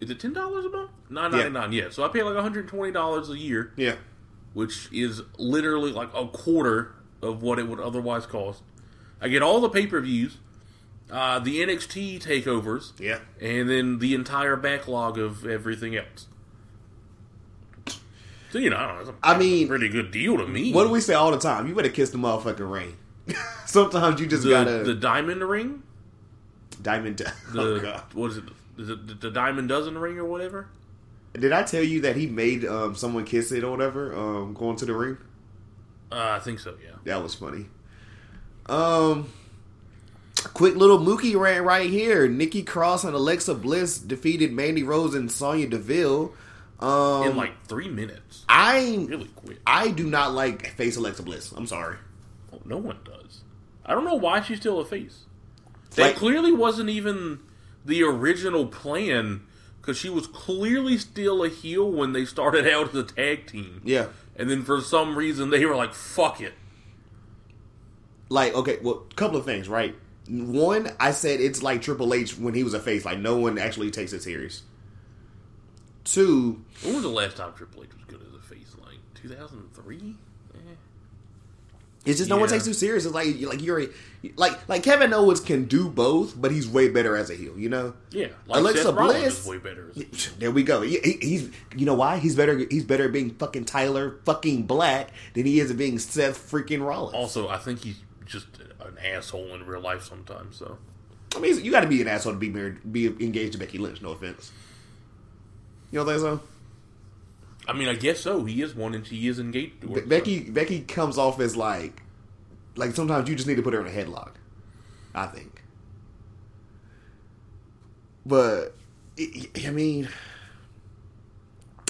Is it ten dollars a month? Nine ninety nine. Yeah. So I pay like one hundred twenty dollars a year, Yeah. Which is literally like a quarter of what it would otherwise cost. I get all the pay per views, uh, the NXT takeovers, Yeah. and then the entire backlog of everything else. So you know, I know. A, I mean- pretty good deal to me. What do we say all the time? You better kiss the motherfucking ring. Sometimes you just the, gotta the diamond ring? diamond. The oh god! what is it? Is it the, the diamond dozen ring or whatever? Did I tell you that he made um, someone kiss it or whatever? Um, going to the ring. Uh, I think so. Yeah. That was funny. Um, quick little Mookie rant right here. Nikki Cross and Alexa Bliss defeated Mandy Rose and Sonya Deville. Um, In like three minutes, I really quick. I do not like face Alexa Bliss. I'm sorry. Oh, no one does. I don't know why she's still a face. That Like- clearly wasn't even the original plan because she was clearly still a heel when they started out as a tag team. Yeah. And then for some reason they were like, fuck it. Like okay, well, a couple of things, right? One, I said it's like Triple H when he was a face. Like no one actually takes it serious. Two, When was the last time Triple H was good as a face? Like 2003? It's just no one takes you serious. It's like like you're a- like like Kevin Owens can do both, but he's way better as a heel. You know. Yeah. Like Alexa Seth Bliss- is way better. As a There we go. He- he- he's you know why he's better. He's better at being fucking Tyler fucking Black than he is at being Seth freaking Rollins. Also, I think he's just an asshole in real life sometimes. So I mean, you got to be an asshole to be married, be engaged to Becky Lynch. No offense. You don't think so? I mean, I guess so. He is one, and she is engaged. Be- so- Becky Becky comes off as like like sometimes you just need to put her in a headlock. I think. But I mean,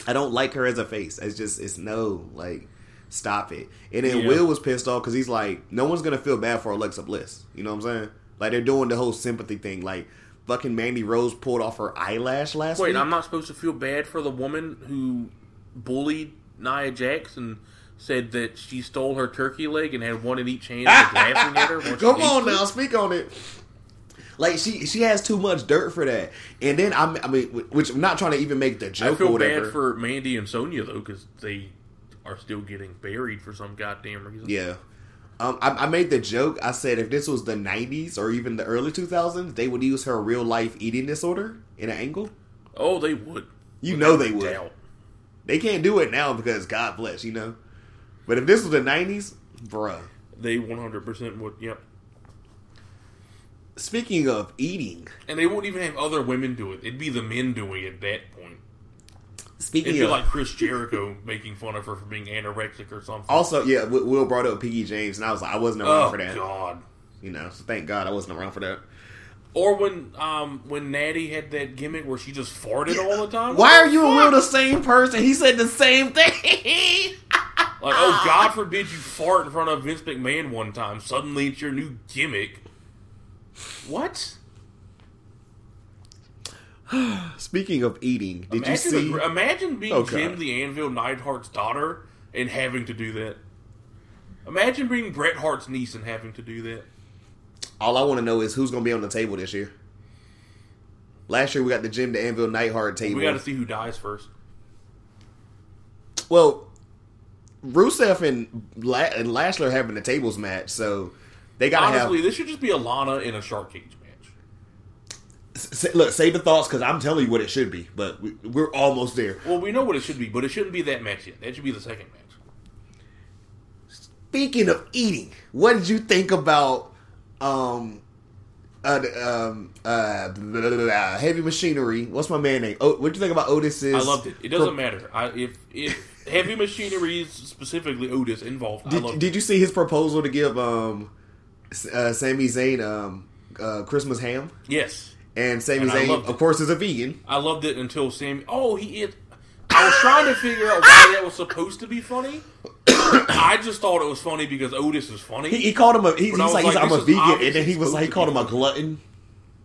I don't like her as a face. It's just it's no like stop it. And then Yeah. Will was pissed off because he's like, no one's gonna feel bad for Alexa Bliss. You know what I'm saying? Like they're doing the whole sympathy thing. Like fucking Mandy Rose pulled off her eyelash last Wait, week. I'm not supposed to feel bad for the woman who bullied Nia Jax and said that she stole her turkey leg and had one in each hand and was laughing at her. Come on it? now, speak on it. Like she she has too much dirt for that, and then I'm I mean, which I'm not trying to even make the I joke or feel bad for Mandy and Sonya though because they are still getting buried for some goddamn reason. yeah, um, I, I made the joke. I said if this was the '90s or even the early 2000s, they would use her real life eating disorder in an angle. Oh, they would. You Without know they would. doubt. They can't do it now because God bless, you know. But if this was the '90s, bruh. They 100% would. Yep. Speaking of eating, And they won't even have other women do it. It'd be the men doing it at that point. speaking It'd be of like Chris Jericho making fun of her for being anorexic or something. also, yeah, Will Will brought up Piggy James, and I was like, I wasn't around oh for that. God. you know. So thank God I wasn't around for that. Or when um when Natty had that gimmick where she just farted all the time. Why are you and Will the same person? He said the same thing. Like, oh God forbid you fart in front of Vince McMahon one time. Suddenly it's your new gimmick. What? Speaking of eating, did imagine, you see? the- imagine being Oh, Jim the Anvil Neidhart's daughter and having to do that. Imagine being Bret Hart's niece and having to do that. All I want to know is who's going to be on the table this year. Last year we got the Jim the Anvil Neidhart table. We got to see who dies first. Well, Rusev and, La- and Lashley are having the tables match, so they got to have. Honestly, this should just be a Lana in a shark cage match. S- look, save the thoughts because I'm telling you what it should be, but we, we're almost there. Well, we know what it should be, but it shouldn't be that match yet. That should be the second match. Speaking of eating, what did you think about um uh, um uh blah, blah, blah, heavy machinery? What's my man name? Oh, what do you think about Otis's? I loved it. It doesn't matter. I, if if heavy machinery is specifically Otis involved, I Did, did you see his proposal to give um uh, Sami Zayn um uh, Christmas ham? Yes, And Sami And Zayn, of course, is a vegan. I loved it until Sami. Oh, he is. I was trying to figure out why that was supposed to be funny. I just thought it was funny because Otis is funny. He, he called him a. He, he's was like, he's like, I'm a vegan, and then he was like, he called him a glutton,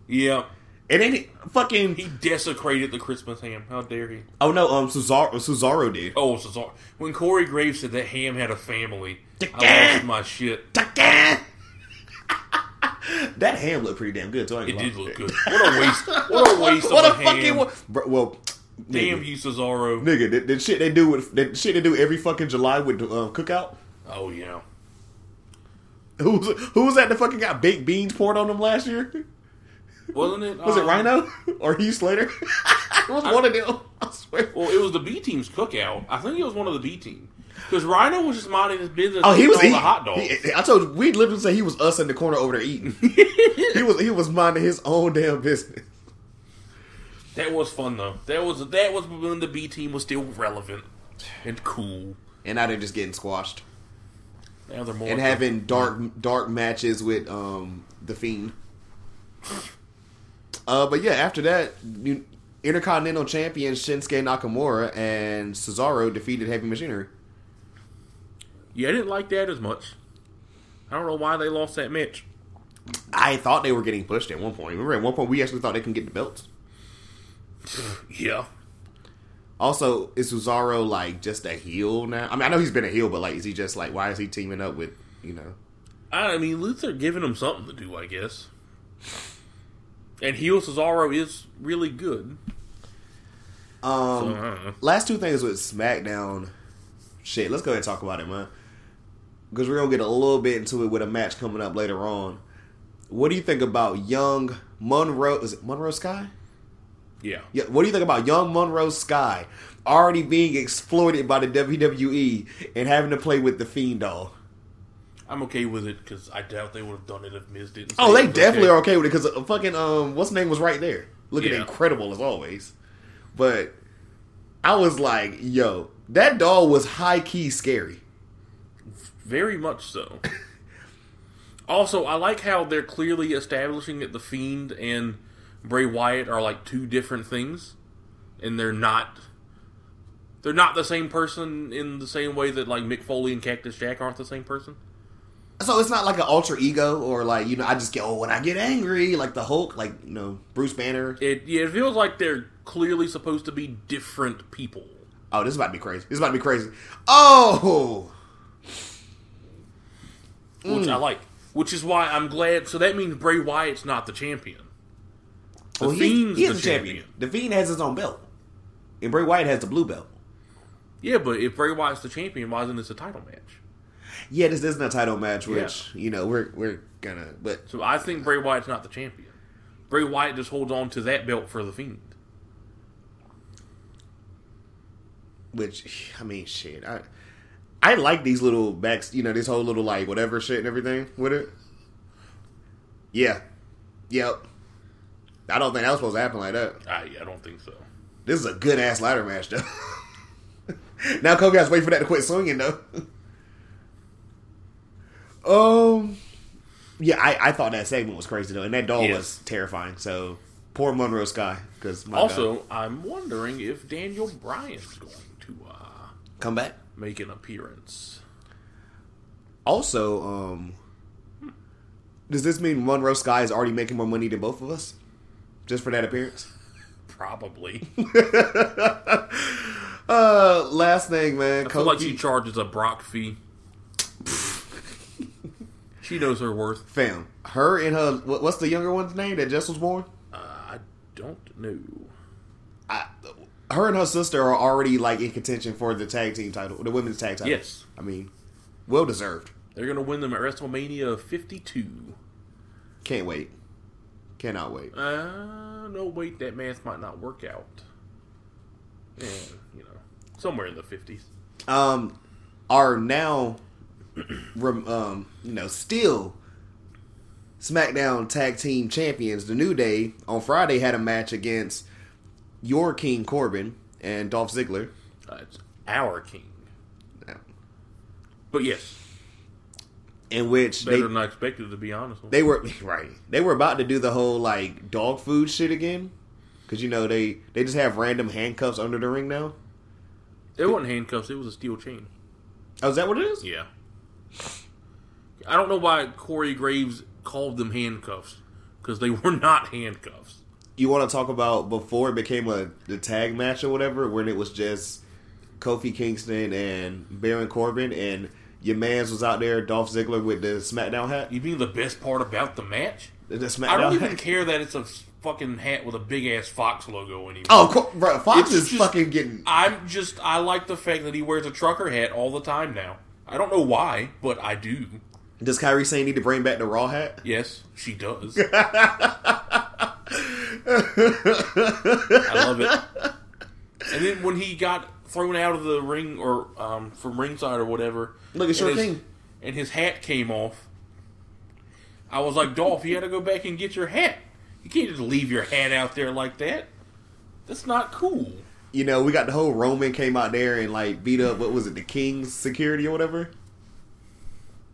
yeah, and then he fucking. he desecrated the Christmas ham. How dare he? oh no, um, Cesaro, Cesaro did. Oh, Cesaro. When Corey Graves said that ham had a family, I lost my shit. that ham looked pretty damn good. So I It did look good. What a waste! What a waste What of a fucking ham! wa- Bro, well, Damn nigga, you, Cesaro. nigga, that, that shit they do with that shit they do every fucking July with the um, cookout. Oh yeah. Who's who was that? The fucking got baked beans poured on them last year. Wasn't it? Was it um, Rhino or Heath Slater? it was one of them. I swear. Well, it was the B team's cookout. I think it was one of the B team because Rhino was just minding his business. Oh, he was eating. the hot dogs. He- I told you, we literally say he was us in the corner over there eating. he was he was minding his own damn business. That was fun though. That was that was when the B team was still relevant and cool. And now they're just getting squashed Now they're more and having dark dark matches with um the Fiend. Uh, but yeah, after that, you, Intercontinental Champion Shinsuke Nakamura and Cesaro defeated Heavy Machinery. Yeah, I didn't like that as much. I don't know why they lost that match. I thought they were getting pushed at one point. Remember, at one point we actually thought they can get the belts. Yeah. Also, is Cesaro like just a heel now? I mean, I know he's been a heel, but like, is he just like, why is he teaming up with you know? I mean, Luther giving him something to do, I guess. And heel Cesaro is really good. Um, So, I don't know. last two things with SmackDown. Shit, let's go ahead and talk about it, man. Because we're gonna get a little bit into it with a match coming up later on. What do you think about young Monroe? Is it Monroe Sky? Yeah. Yeah. What do you think about young Monroe Sky already being exploited by the WWE and having to play with the Fiend doll? I'm okay with it because I doubt they would have done it if Miz didn't. Oh, they definitely okay. are okay with it because uh, fucking um, what's his name was right there, looking Yeah. incredible as always. But I was like, yo, that doll was high key scary. Very much so. also, I like how they're clearly establishing that the Fiend and Bray Wyatt are like two different things, and they're not. They're not the same person in the same way that like Mick Foley and Cactus Jack aren't the same person. So it's not like an alter ego or like you know I just get oh when I get angry like the Hulk like you know Bruce Banner. It yeah, it feels like they're clearly supposed to be different people. Oh, this is about to be crazy. This is about to be crazy. Oh, which Mm. I like. Which is why I'm glad. So that means Bray Wyatt's not the champion. The well, he, Fiend's he is the the champion. champion. The Fiend has his own belt, and Bray Wyatt has the blue belt. Yeah, but if Bray Wyatt's the champion, why isn't this a title match? Yeah, this isn't a title match, which you know we're we're gonna. But So I think Bray Wyatt's not the champion. Bray Wyatt just holds on to that belt for the Fiend. which I mean, shit. I I like these little backs. You know, this whole little like whatever shit and everything with it. Yeah. Yep. I don't think that was supposed to happen like that. I, I don't think so. This is a good ass ladder match, though. now Kofi has to wait for that to quit swinging, though. um, Yeah, I, I thought that segment was crazy though, and that doll Yes. was terrifying. So poor Monroe Sky, because Also, I'm wondering if Daniel Bryan's going to uh, come back. make an appearance. Also, um, does this mean Monroe Sky is already making more money than both of us, just for that appearance? Probably. Uh, last thing, man. I feel like she charges a Brock fee. she knows her worth. fam, her and her. What's the younger one's name that just was born? Uh, I don't know. I, her and her sister are already like in contention for the tag team title, the women's tag title. Yes. I mean, well deserved. They're going to win them at WrestleMania 52. Can't wait. Cannot wait. Uh, no, wait, that math might not work out. Yeah, you know, somewhere in the 50s. um, are now, um, you know, still SmackDown Tag Team Champions. The New Day on Friday had a match against your King Corbin and Dolph Ziggler. Uh, it's our king. But yes, In which better they than I expected, to be honest. they were right. They were about to do the whole like dog food shit again, because you know they they just have random handcuffs under the ring now. it wasn't handcuffs, it was a steel chain. Oh, is that what it is? Yeah. I don't know why Corey Graves called them handcuffs, because they were not handcuffs. You want to talk about before it became a the tag match or whatever, when it was just Kofi Kingston and Baron Corbin, and your man's was out there, Dolph Ziggler with the SmackDown hat. You mean the best part about the match? The SmackDown I don't even care that it's a fucking hat with a big ass Fox logo anymore. Oh, bro, Fox It's is just- fucking getting. I'm just I like the fact that he wears a trucker hat all the time now. I don't know why, but I do. Does Kyrie say need to bring back the Raw hat? Yes, she does. I love it. And then when he got thrown out of the ring or um, from ringside or whatever, Look, it's and your his, king. and his hat came off. I was like, Dolph, you got to go back and get your hat. You can't just leave your hat out there like that. That's not cool. You know, we got the whole Roman came out there and like beat up what was it, the King's security or whatever.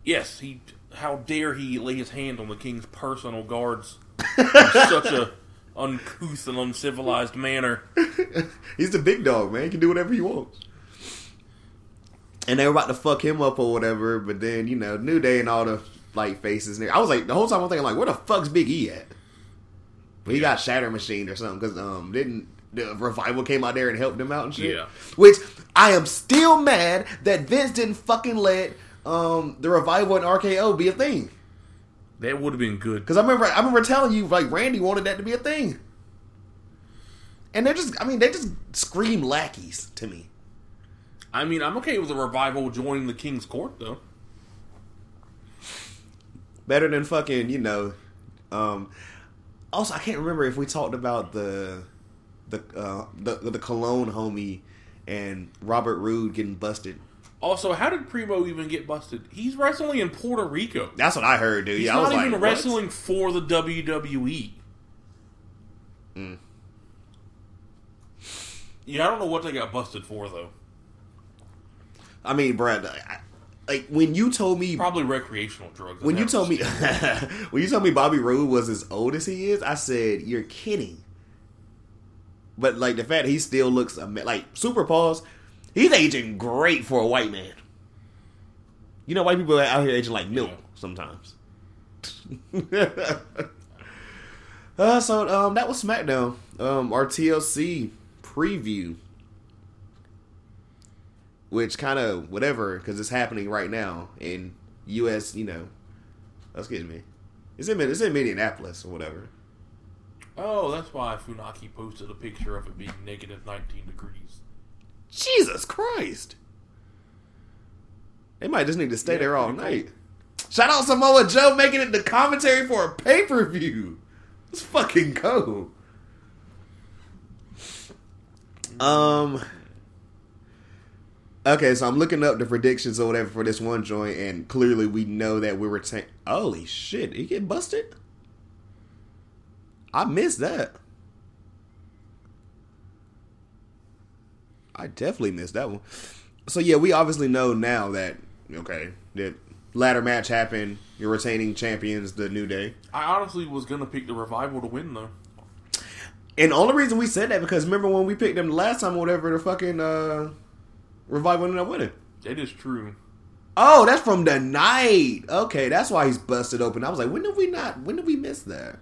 Yes, he. How dare he lay his hand on the king's personal guards such a uncouth and uncivilized manner? He's the big dog, man. He can do whatever he wants. And they were about to fuck him up or whatever, but then you know, New Day and all the like faces. I was like, the whole time I'm thinking like, where the fuck's Big E at? But he got Shatter Machine or something because um didn't the revival came out there and helped him out and shit. Yeah. Which I am still mad that Vince didn't fucking let um the revival and RKO be a thing. That would have been good. Because I remember, I remember telling you, like Randy wanted that to be a thing, and they're just, I mean, they just scream lackeys to me. I mean, I'm okay with a revival joining the king's court, though. Better than fucking, you know. Um, also, I can't remember if we talked about the the uh, the the Cologne homie and Robert Roode getting busted. Also, how did Primo even get busted? He's wrestling in Puerto Rico. That's what I heard, dude. He's yeah, I was not like, even what? wrestling for the WWE. Mm. Yeah, I don't know what they got busted for though. I mean, Brad, I, like when you told me Probably recreational drugs. when you told me when you told me Bobby Roode was as old as he is, I said you're kidding. But like the fact he still looks like super pause, he's aging great for a white man. You know, white people are out here aging like milk Yeah. sometimes. uh, so um, that was SmackDown. Um, our TLC preview, which kind of whatever because it's happening right now in U.S. You know, excuse me, in it's in Minneapolis or whatever. oh, that's why Funaki posted a picture of it being negative 19 degrees. Jesus Christ! They might just need to stay Yeah, there all night. Shout out Samoa Joe making it the commentary for a pay per view. Let's fucking go. Um. Okay, so I'm looking up the predictions or whatever for this one joint, and clearly we know that we were saying, "Holy shit, he get busted." I missed that. I definitely missed that one. So yeah, we obviously know now that okay, that ladder match happened. Your retaining champions, the New Day. I honestly was gonna pick the revival to win though. And only reason we said that because remember when we picked them the last time, or whatever, the fucking uh, revival ended up winning. That is true. Oh, that's from the night. Okay, that's why he's busted open. I was like, when did we not? When did we miss that?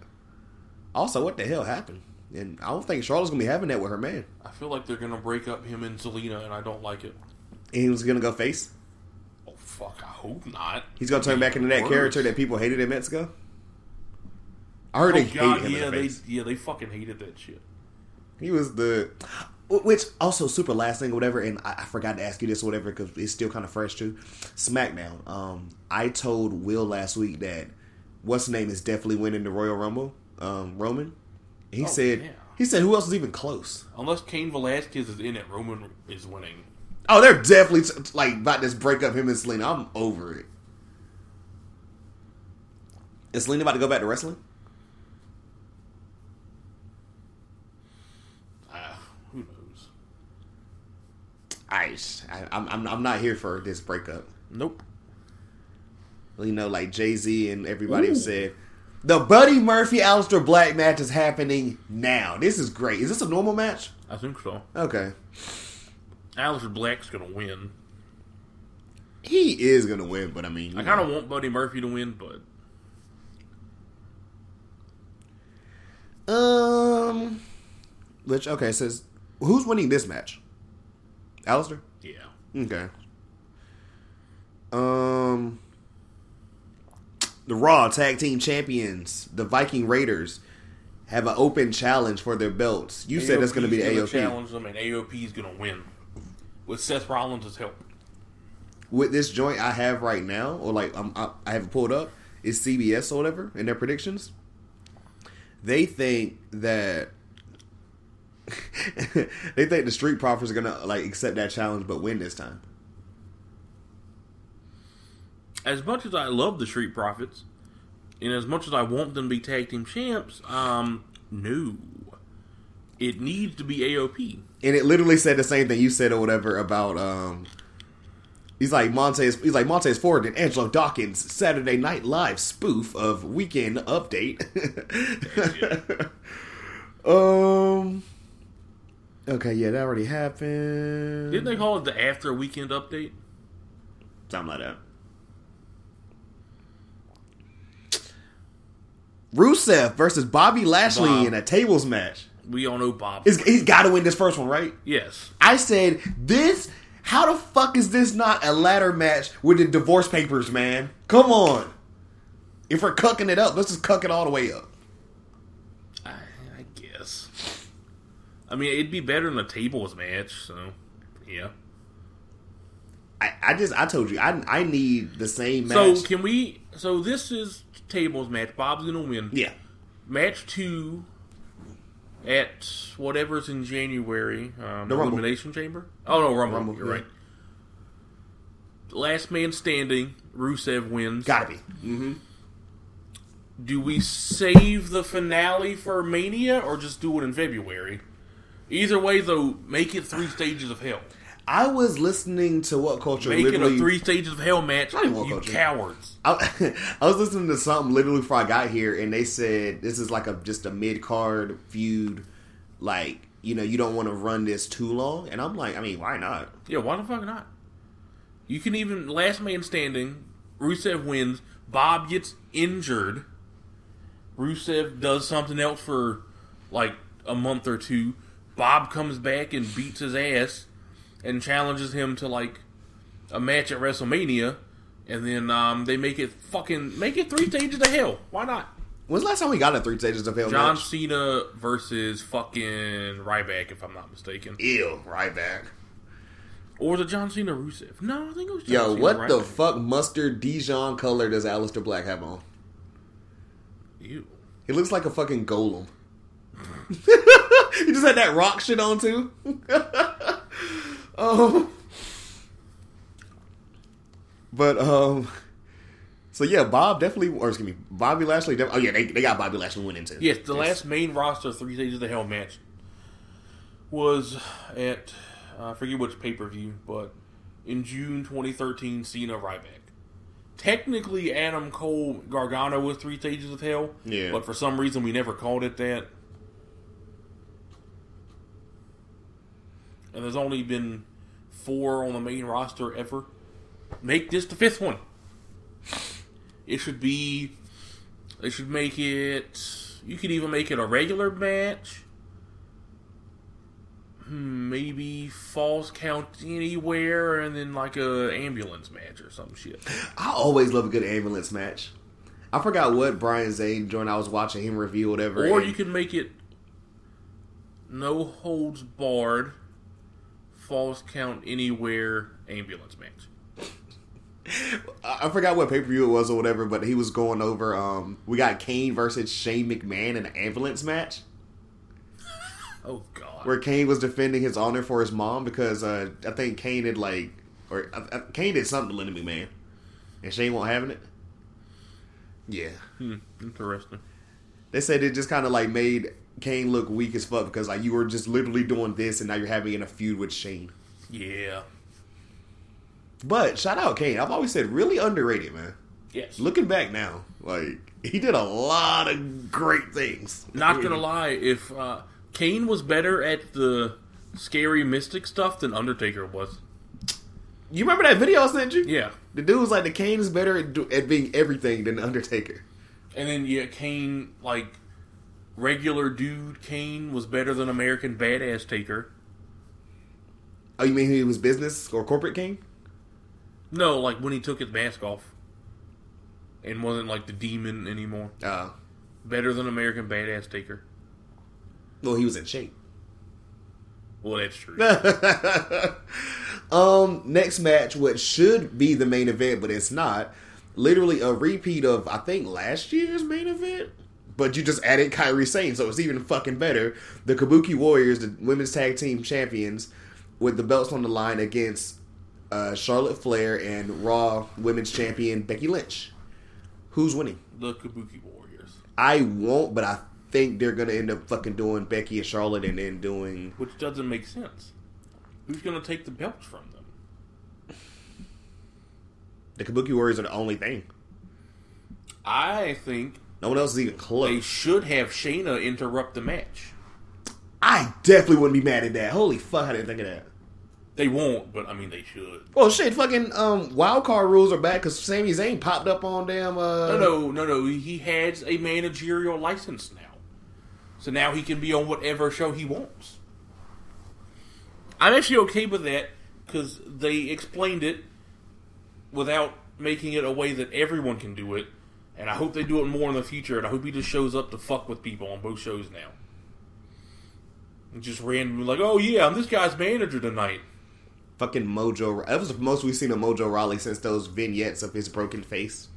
Also, what the hell happened? And I don't think Charlotte's gonna be having that with her man. I feel like they're gonna break up him and Zelina, and I don't like it. And he was gonna go face. Oh fuck! I hope not. He's gonna turn back into that Worse. character that people hated in Mexico. I heard Oh they god, hate him yeah, they face. yeah they fucking hated that shit. He was the, which also super last thing whatever. And I, I forgot to ask you this or whatever because it's still kind of fresh too. SmackDown. Um, I told Will last week that what's name is definitely winning the Royal Rumble. Um, Roman. He Oh, said. yeah. He said who else is even close? Unless Cain Velasquez is in it, Roman is winning. Oh, they're definitely like about this breakup him and Selena. I'm over it. Is Selena about to go back to wrestling? Ah, who knows? I, I I'm, I'm I'm not here for this breakup. Nope. You know, like Jay Z and everybody have said, the Buddy Murphy Aleister Black match is happening now. This is great. Is this a normal match? I think so. Okay, Aleister Black's gonna win. he is gonna win, but I mean, I kind of want Buddy Murphy to win, but um, which okay says who's winning this match? Aleister. yeah. Okay. Um, the Raw Tag Team Champions, the Viking Raiders, have an open challenge for their belts. You said that's going to be the AOP. challenge them, and AOP is gonna win with Seth Rollins' help. With this joint I have right now, or like I'm, I, I have pulled up, is CBS or whatever in their predictions. They think that they think the Street Profits are gonna like accept that challenge but win this time. As much as I love the Street Profits, and as much as I want them to be tag team champs, um, no, it needs to be AOP. and it literally said the same thing you said or whatever about um he's like Montez he's like Montez Ford and Angelo Dawkins Saturday Night Live spoof of weekend update. um Okay, yeah, that already happened. Didn't they call it the After Weekend Update? Something like that. Rusev versus Bobby Lashley Bob. in a tables match. We all know Bob. He's, he's got to win this first one, right? yes. I said, this, how the fuck is this not a ladder match with the divorce papers, man? Come on. If we're cucking it up, let's just cuck it all the way up. I, I guess. I mean, it'd be better than a tables match, so yeah. I, I just, I told you, I, I need the same match. So can we? So this is tables match. Bob's gonna win. yeah. Match two at whatever's in January. Um, The Rumble. Elimination Chamber. Oh no, Rumble. Rumble, You're yeah. right. Last man standing. Rusev wins. Gotta be. Mm-hmm. Do we save the finale for Mania or just do it in February? Either way, though, make it three stages of hell. I was listening to WhatCulture Make it literally. a three stages of hell match. Not even What You Culture. cowards. I, I was listening to something literally before I got here, and they said this is like a just a mid card feud. Like you know, you don't want to run this too long, and I'm like, I mean, why not? Yeah, why the fuck not? You can even last man standing. Rusev wins. Bob gets injured. Rusev does something else for like a month or two. Bob comes back and beats his ass and challenges him to like a match at WrestleMania, and then um, they make it fucking make it three stages of hell. Why not? When's the last time we got a three stages of hell John match? Cena versus fucking Ryback, if I'm not mistaken, Ew, right back. or the John Cena Rusev. No, I think it was John Cena. Yo, Cena what the fuck mustard Dijon color does Aleister Black have on? Ew. He looks like a fucking golem. he just had that rock shit on too. um, but um, so yeah, Bob definitely, or excuse me, Bobby Lashley. Def- oh yeah, they, they got Bobby Lashley winning too. Yes, the last main roster three stages of the hell match was at uh, I forget which pay per view, but in June 2013, Cena Ryback. technically Adam Cole Gargano was three stages of hell. Yeah. But for some reason we never called it that. And there's only been four on the main roster ever. Make this the fifth one. It should be. They should make it. You could even make it a regular match. Hmm, Maybe falls count anywhere, and then like a ambulance match or some shit. I always love a good ambulance match. I forgot what Brian Zane joined. I was watching him review whatever. Or and- you could make it no holds barred, falls count anywhere ambulance match. I forgot what pay per view it was or whatever, but he was going over. Um, we got Kane versus Shane McMahon in an ambulance match Oh god. where Kane was defending his honor for his mom because uh, I think Kane had like or uh, Kane did something to Linda McMahon, and Shane won't having it. Yeah, Hmm, interesting. they said it just kind of like made Kane look weak as fuck because like you were just literally doing this and now you're having a feud with Shane. Yeah. But shout out Kane. I've always said really underrated, man. Yes. Looking back now, like he did a lot of great things. Not gonna lie, if uh, Kane was better at the scary mystic stuff than Undertaker was. You remember that video I sent you? Yeah. The dude was like, the Kane is better at, do, at being everything than the Undertaker. And then yeah, Kane like regular dude Kane was better than American Badass Taker. Oh, you mean he was business or corporate King? No, like when he took his mask off and wasn't like the demon anymore. Uh, Better than American Badass Taker. well, he was in shape. Well, that's true. um, next match, what should be the main event, but it's not. Literally a repeat of I think last year's main event, but you just added Kairi Sane, so it's even fucking better. The Kabuki Warriors, the women's tag team champions, with the belts on the line against uh, Charlotte Flair and Raw Women's Champion Becky Lynch. Who's winning? the Kabuki Warriors, I won't, but I think they're gonna end up fucking doing Becky and Charlotte, and then doing which doesn't make sense. Who's going to take the belts from them? the Kabuki Warriors are the only thing. I think No one else is even they should have Shayna interrupt the match. I definitely wouldn't be mad at that. Holy fuck, I didn't think of that. They won't, but I mean they should. Well, shit, fucking um, wild card rules are back because Sami Zayn popped up on damn. Uh, No, no, no, no. He has a managerial license now, so now he can be on whatever show he wants. I'm actually okay with that because they explained it without making it a way that everyone can do it, and I hope they do it more in the future. And I hope he just shows up to fuck with people on both shows now. And just randomly like, oh yeah, I'm this guy's manager tonight. Fucking Mojo. That was the most we've seen of Mojo Rawley since those vignettes of his broken face.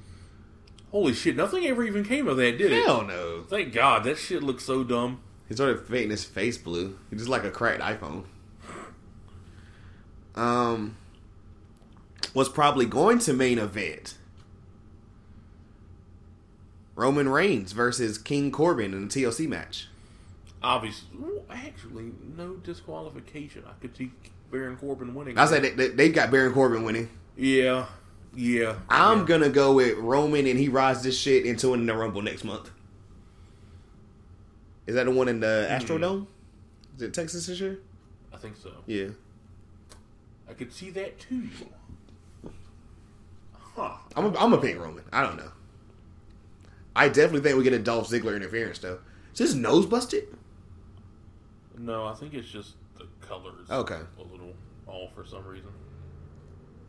Holy shit! Nothing ever even came of that, did it? Hell no. Thank God. That shit looks so dumb. He started painting his face blue. He's just like a cracked iPhone. Um, was probably going to main event. Roman Reigns versus King Corbin in a TLC match. Obviously, actually, no disqualification. I could see Baron Corbin winning. I said they, they, they've got Baron Corbin winning. yeah, yeah. I'm yeah. gonna go with Roman, and he rides this shit into in the Rumble next month. Is that the one in the Astrodome? Is it Texas this year? I think so. Yeah. I could see that too. Huh. I'm a, I'm a pick Roman. I don't know. I definitely think we get a Dolph Ziggler interference though. Is his nose busted? No, I think it's just the colors. Okay. A little off for some reason.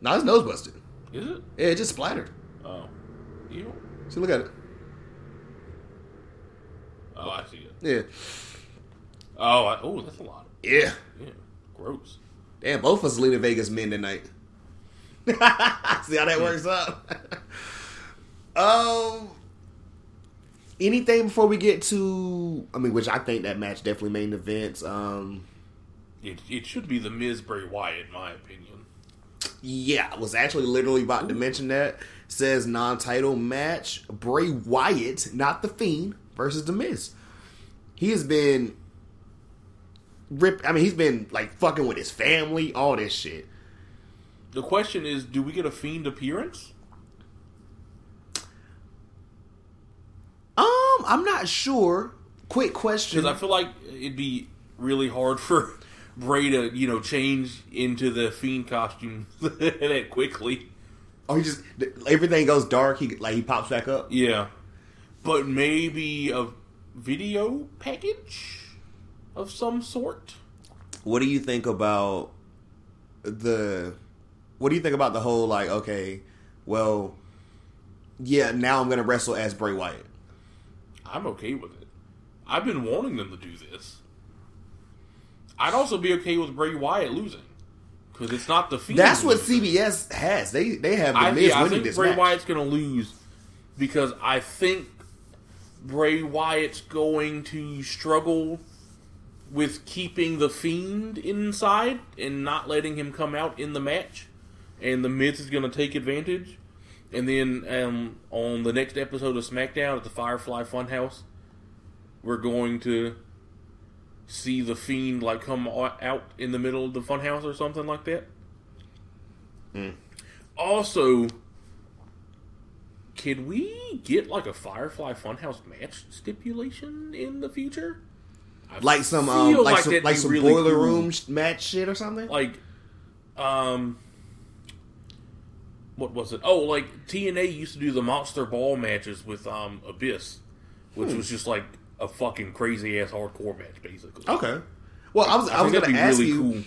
No, his nose busted. Is it? Yeah, it just splattered. Oh. You? See, look at it. Oh, I see it. Yeah. Oh, I, oh, that's a lot. Yeah. Yeah. Gross. Damn, both of us leaving Vegas men tonight. See how that works out. um, anything before we get to? I mean, which I think that match definitely main events. Um, It, it should be the Miz Bray Wyatt, in my opinion. yeah, I was actually literally about to mention that. Says non-title match: Bray Wyatt, not the Fiend, versus The Miz. He has been rip. I mean, he's been like fucking with his family, all this shit. The question is, do we get a Fiend appearance? Um, I'm not sure. Quick question. Because I feel like it'd be really hard for Bray to, you know, change into the fiend costume that quickly. oh, he just everything goes dark. He like he pops back up. Yeah, but maybe a video package of some sort. What do you think about the? What do you think about the whole like? Okay, well, yeah. Now I'm gonna wrestle as Bray Wyatt. I'm okay with it. I've been wanting them to do this. I'd also be okay with Bray Wyatt losing because it's not the fiend. That's what. CBS has. They they have the I, Miz yeah, I winning think this Bray match. Wyatt's going to lose because I think Bray Wyatt's going to struggle with keeping the Fiend inside and not letting him come out in the match, and the Miz is going to take advantage. And then um, on the next episode of SmackDown at the Firefly Funhouse, we're going to see the Fiend like come out in the middle of the Funhouse or something like that. Also, can we get like a Firefly Funhouse match stipulation in the future? I like some um, feel like, some, like some really boiler cool. room match shit or something. Like, um, what was it? Oh, like TNA used to do the Monster Ball matches with um Abyss, which Hmm. was just like a fucking crazy ass hardcore match, basically. okay. Well, I was I, I was gonna that'd ask really you. cool.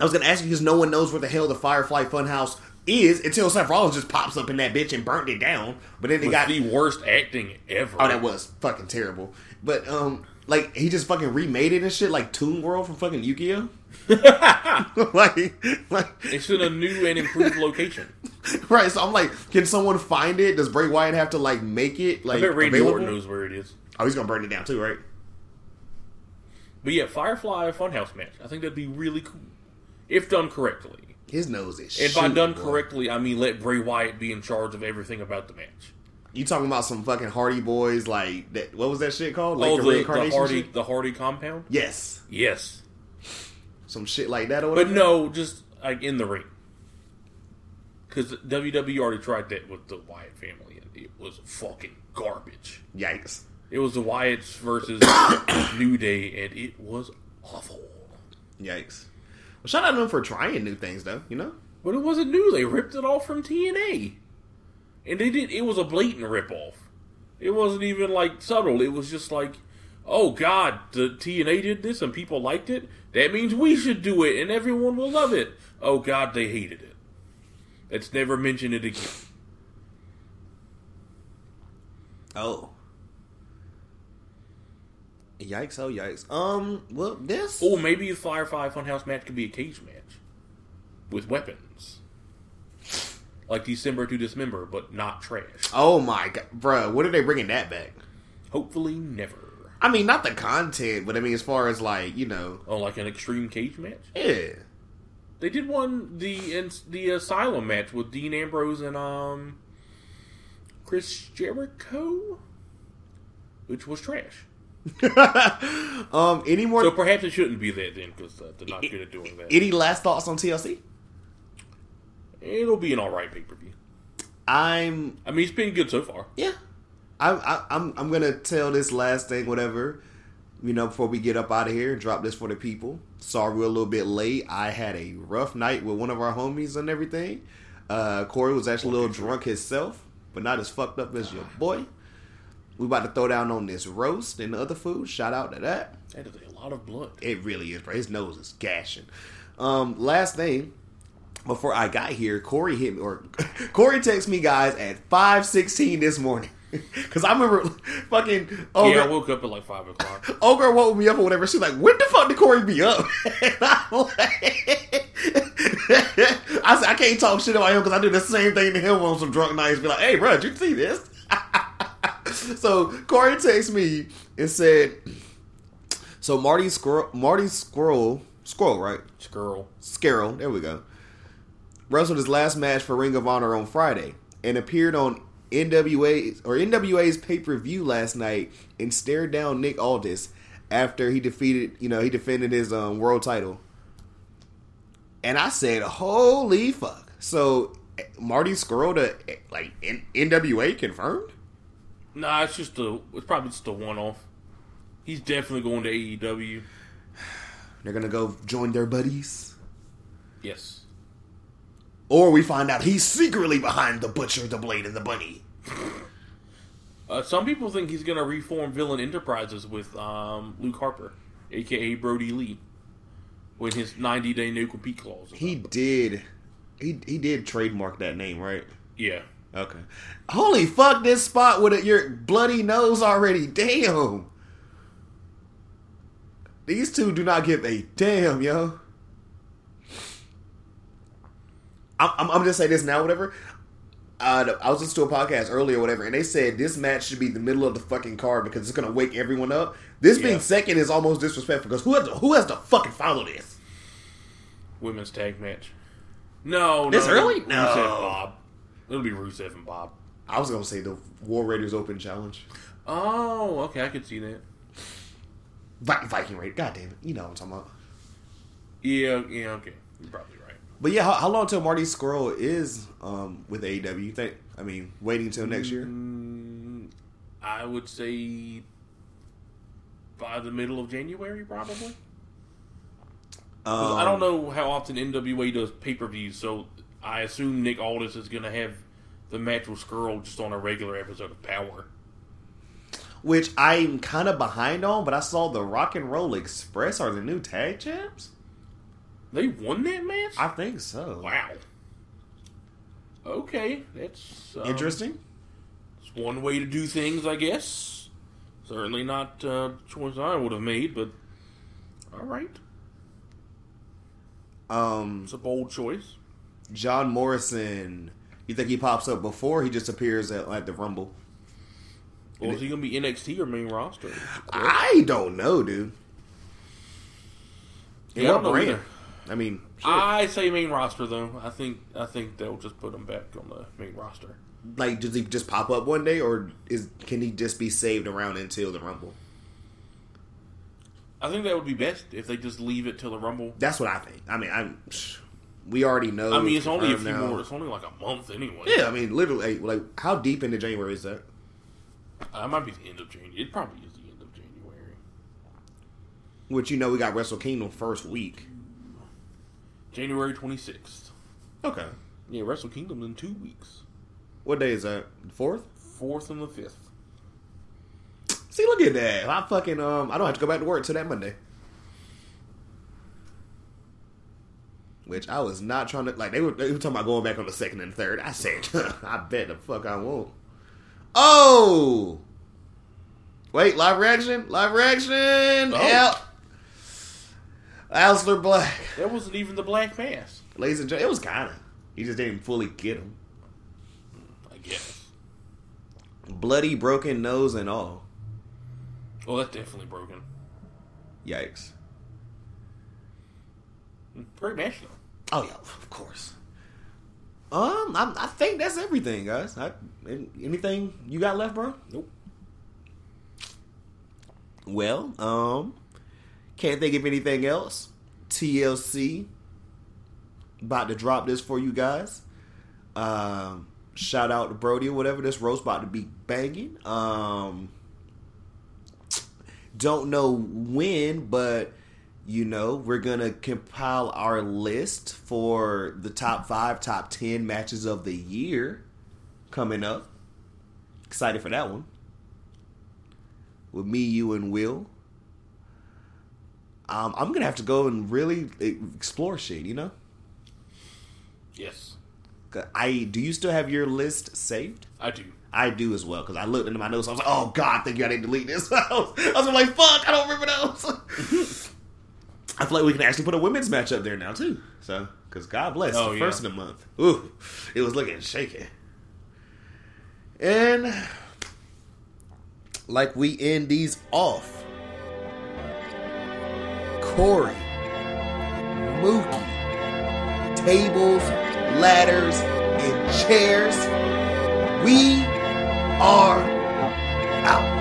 I was gonna ask you because no one knows where the hell the Firefly Funhouse is until Seth Rollins just pops up in that bitch and burnt it down. But then they got the worst acting ever. oh that was fucking terrible. But um, like he just fucking remade it and shit like Toon World from fucking Yu-Gi-Oh. like, like It's in a new and improved location. right. So I'm like, can someone find it? Does Bray Wyatt have to like make it like I bet Randy available? Orton knows where it is. Oh, he's gonna burn it down too, right? But yeah, Firefly Funhouse match. I think that'd be really cool if done correctly. His nose is. And by shooting, done boy. correctly, I mean let Bray Wyatt be in charge of everything about the match. You talking about some fucking Hardy Boys like that? What was that shit called? Like oh, the, the, the Hardy, shit? the Hardy compound. Yes, Yes, some shit like that or whatever. but no, just like in the ring. Because WWE already tried that with the Wyatt family, and it was fucking garbage. Yikes! It was the Wyatts versus New Day, and it was awful. Yikes! Well, shout out to them for trying new things, though. You know, But it wasn't new. They ripped it off from TNA. And they did it was a blatant rip off. It wasn't even like subtle. It was just like, oh god, the TNA did this and people liked it. That means we should do it and everyone will love it. Oh god, they hated it. Let's never mention it again. oh, yikes! Oh, yikes! Um, well, this. Or maybe the Firefly Funhouse match could be a cage match with weapons. Like December to Dismember, but not trash. Oh my god, bruh, When are they bringing that back? Hopefully never. I mean, not the content, but I mean, as far as like you know, Oh, like an extreme cage match? yeah. They did one the in, the Asylum match with Dean Ambrose and um Chris Jericho, which was trash. um, any more? So perhaps it shouldn't be that then because uh, they're not good at doing that. any last thoughts on TLC? It'll be an all right pay per view. I'm I mean, it's been good so far. Yeah, I'm. I'm I'm gonna tell this last thing, whatever. You know, before we get up out of here and drop this for the people. Sorry, we're a little bit late. I had a rough night with one of our homies and everything. Uh, Corey was actually a little drunk himself, but not as fucked up as your boy. We about to throw down on this roast and other food. Shout out to that. That is a lot of blood. It really is, bro. His nose is gashing. Um, last thing, before I got here, Corey hit me, or Corey texted me guys at five sixteen this morning. Cause I remember fucking Ogre, yeah, I woke up at like five o'clock. Ogre woke me up or whatever. She's like, "When the fuck did Corey be up?" And I'm like, I said, "I can't talk shit about him because I do the same thing to him on some drunk nights. Be like, hey, bro, did you see this?" so Corey texted me and said, "So Marty Squirrel, Marty Squirrel, Squirrel, right? Squirrel, Scarrow, there we go. Wrestled his last match for Ring of Honor on Friday and appeared on NWA or NWA's pay per view last night and stared down Nick Aldis after he defeated, you know, he defended his um, world title. And I said, "Holy fuck!" So Marty Scurll to like N- NWA confirmed. Nah, it's just a. It's probably just a one-off. He's definitely going to AEW. They're gonna go join their buddies, Yes. or we find out he's secretly behind the butcher, the blade, and the bunny. Uh, some people think he's going to reform Villain Enterprises with um, Luke Harper, aka Brodie Lee, when his 90-day no compete clause. He up. did, he he did trademark that name, right? yeah. Okay. Holy fuck! This spot with it, your bloody nose already. Damn. These two do not give a damn, yo. I'm, I'm, I'm just say this now, whatever. Uh, I was listening to a podcast earlier, whatever, and they said this match should be the middle of the fucking card because it's gonna wake everyone up. This Yeah. being second is almost disrespectful because who has to, who has to fucking follow this? Women's tag match. No, This no, early? Rusev No. Bob. It'll be Rusev and Bob. I was gonna say the War Raiders Open Challenge, Oh, okay, I could see that. Viking Raid. God damn it, you know what I'm talking about. Yeah, yeah, okay. You're probably. But yeah, how, how long till Marty Scurll is um, with AEW? You think? I mean, waiting until next year. Mm, I would say by the middle of January, probably. Um, I don't know how often NWA does pay per views, so I assume Nick Aldis is going to have the match with Scurll just on a regular episode of Power. Which I'm kind of behind on, but I saw the Rock and Roll Express are the new tag champs. They won that match. I think so. wow. Okay, that's um, Interesting. It's one way to do things, I guess. Certainly not uh, the choice I would have made, but all right, Um, it's a bold choice. John Morrison. You think he pops up before he just appears at the Rumble? Well, is he going to be NXT or main roster? I don't know, dude. Yeah, I what don't know brand? either. I mean, shit. I say main roster though. I think I think they'll just put him back on the main roster. like, does he just pop up one day, or is can he just be saved around until the Rumble? I think that would be best if they just leave it till the Rumble. That's what I think. I mean, I'm. We already know. I mean, it's only a few now. more. It's only like a month anyway. Yeah, I mean, literally, like, how deep into January is that? Uh, I might be the end of January. It probably is the end of January. Which you know, we got Wrestle Kingdom first week. January twenty sixth. Okay, Yeah, Wrestle Kingdom in two weeks. what day is that? The Fourth. Fourth and the fifth. See, look at that. I fucking um, I don't have to go back to work till that Monday. Which I was not trying to like. They were, they were talking about going back on the second and third. I said, I bet the fuck I won't. Oh, wait, live reaction, live reaction. Oh. Aleister Black, That wasn't even the Black Mass. ladies and gentlemen. It was kind of. He just didn't fully get him. I guess. Bloody, broken nose and all. Well, that's definitely broken. Yikes. Great match though. Oh yeah, of course. Um, I, I think that's everything, guys. I, anything you got left, bro? Nope. Well, um, can't think of anything else. TLC about to drop this for you guys. Um, shout out to Brody or whatever. This roast about to be banging. Um, don't know when, but you know we're gonna compile our list for the top five, top ten matches of the year coming up. Excited for that one. With me, you, and Will. Um, I'm gonna have to go and really explore shit. You know, Yes. I do. You still have your list saved? I do. I do as well because I looked into my notes. I was like, "Oh God, thank you! I didn't delete this." I was, I was like, "Fuck, I don't remember those." I feel like we can actually put a women's match up there now too. So, because God bless Oh, the yeah. first of the month. Ooh, it was looking shaky. And like we end these off, Corey, Mookie, tables, ladders, and chairs. We are out.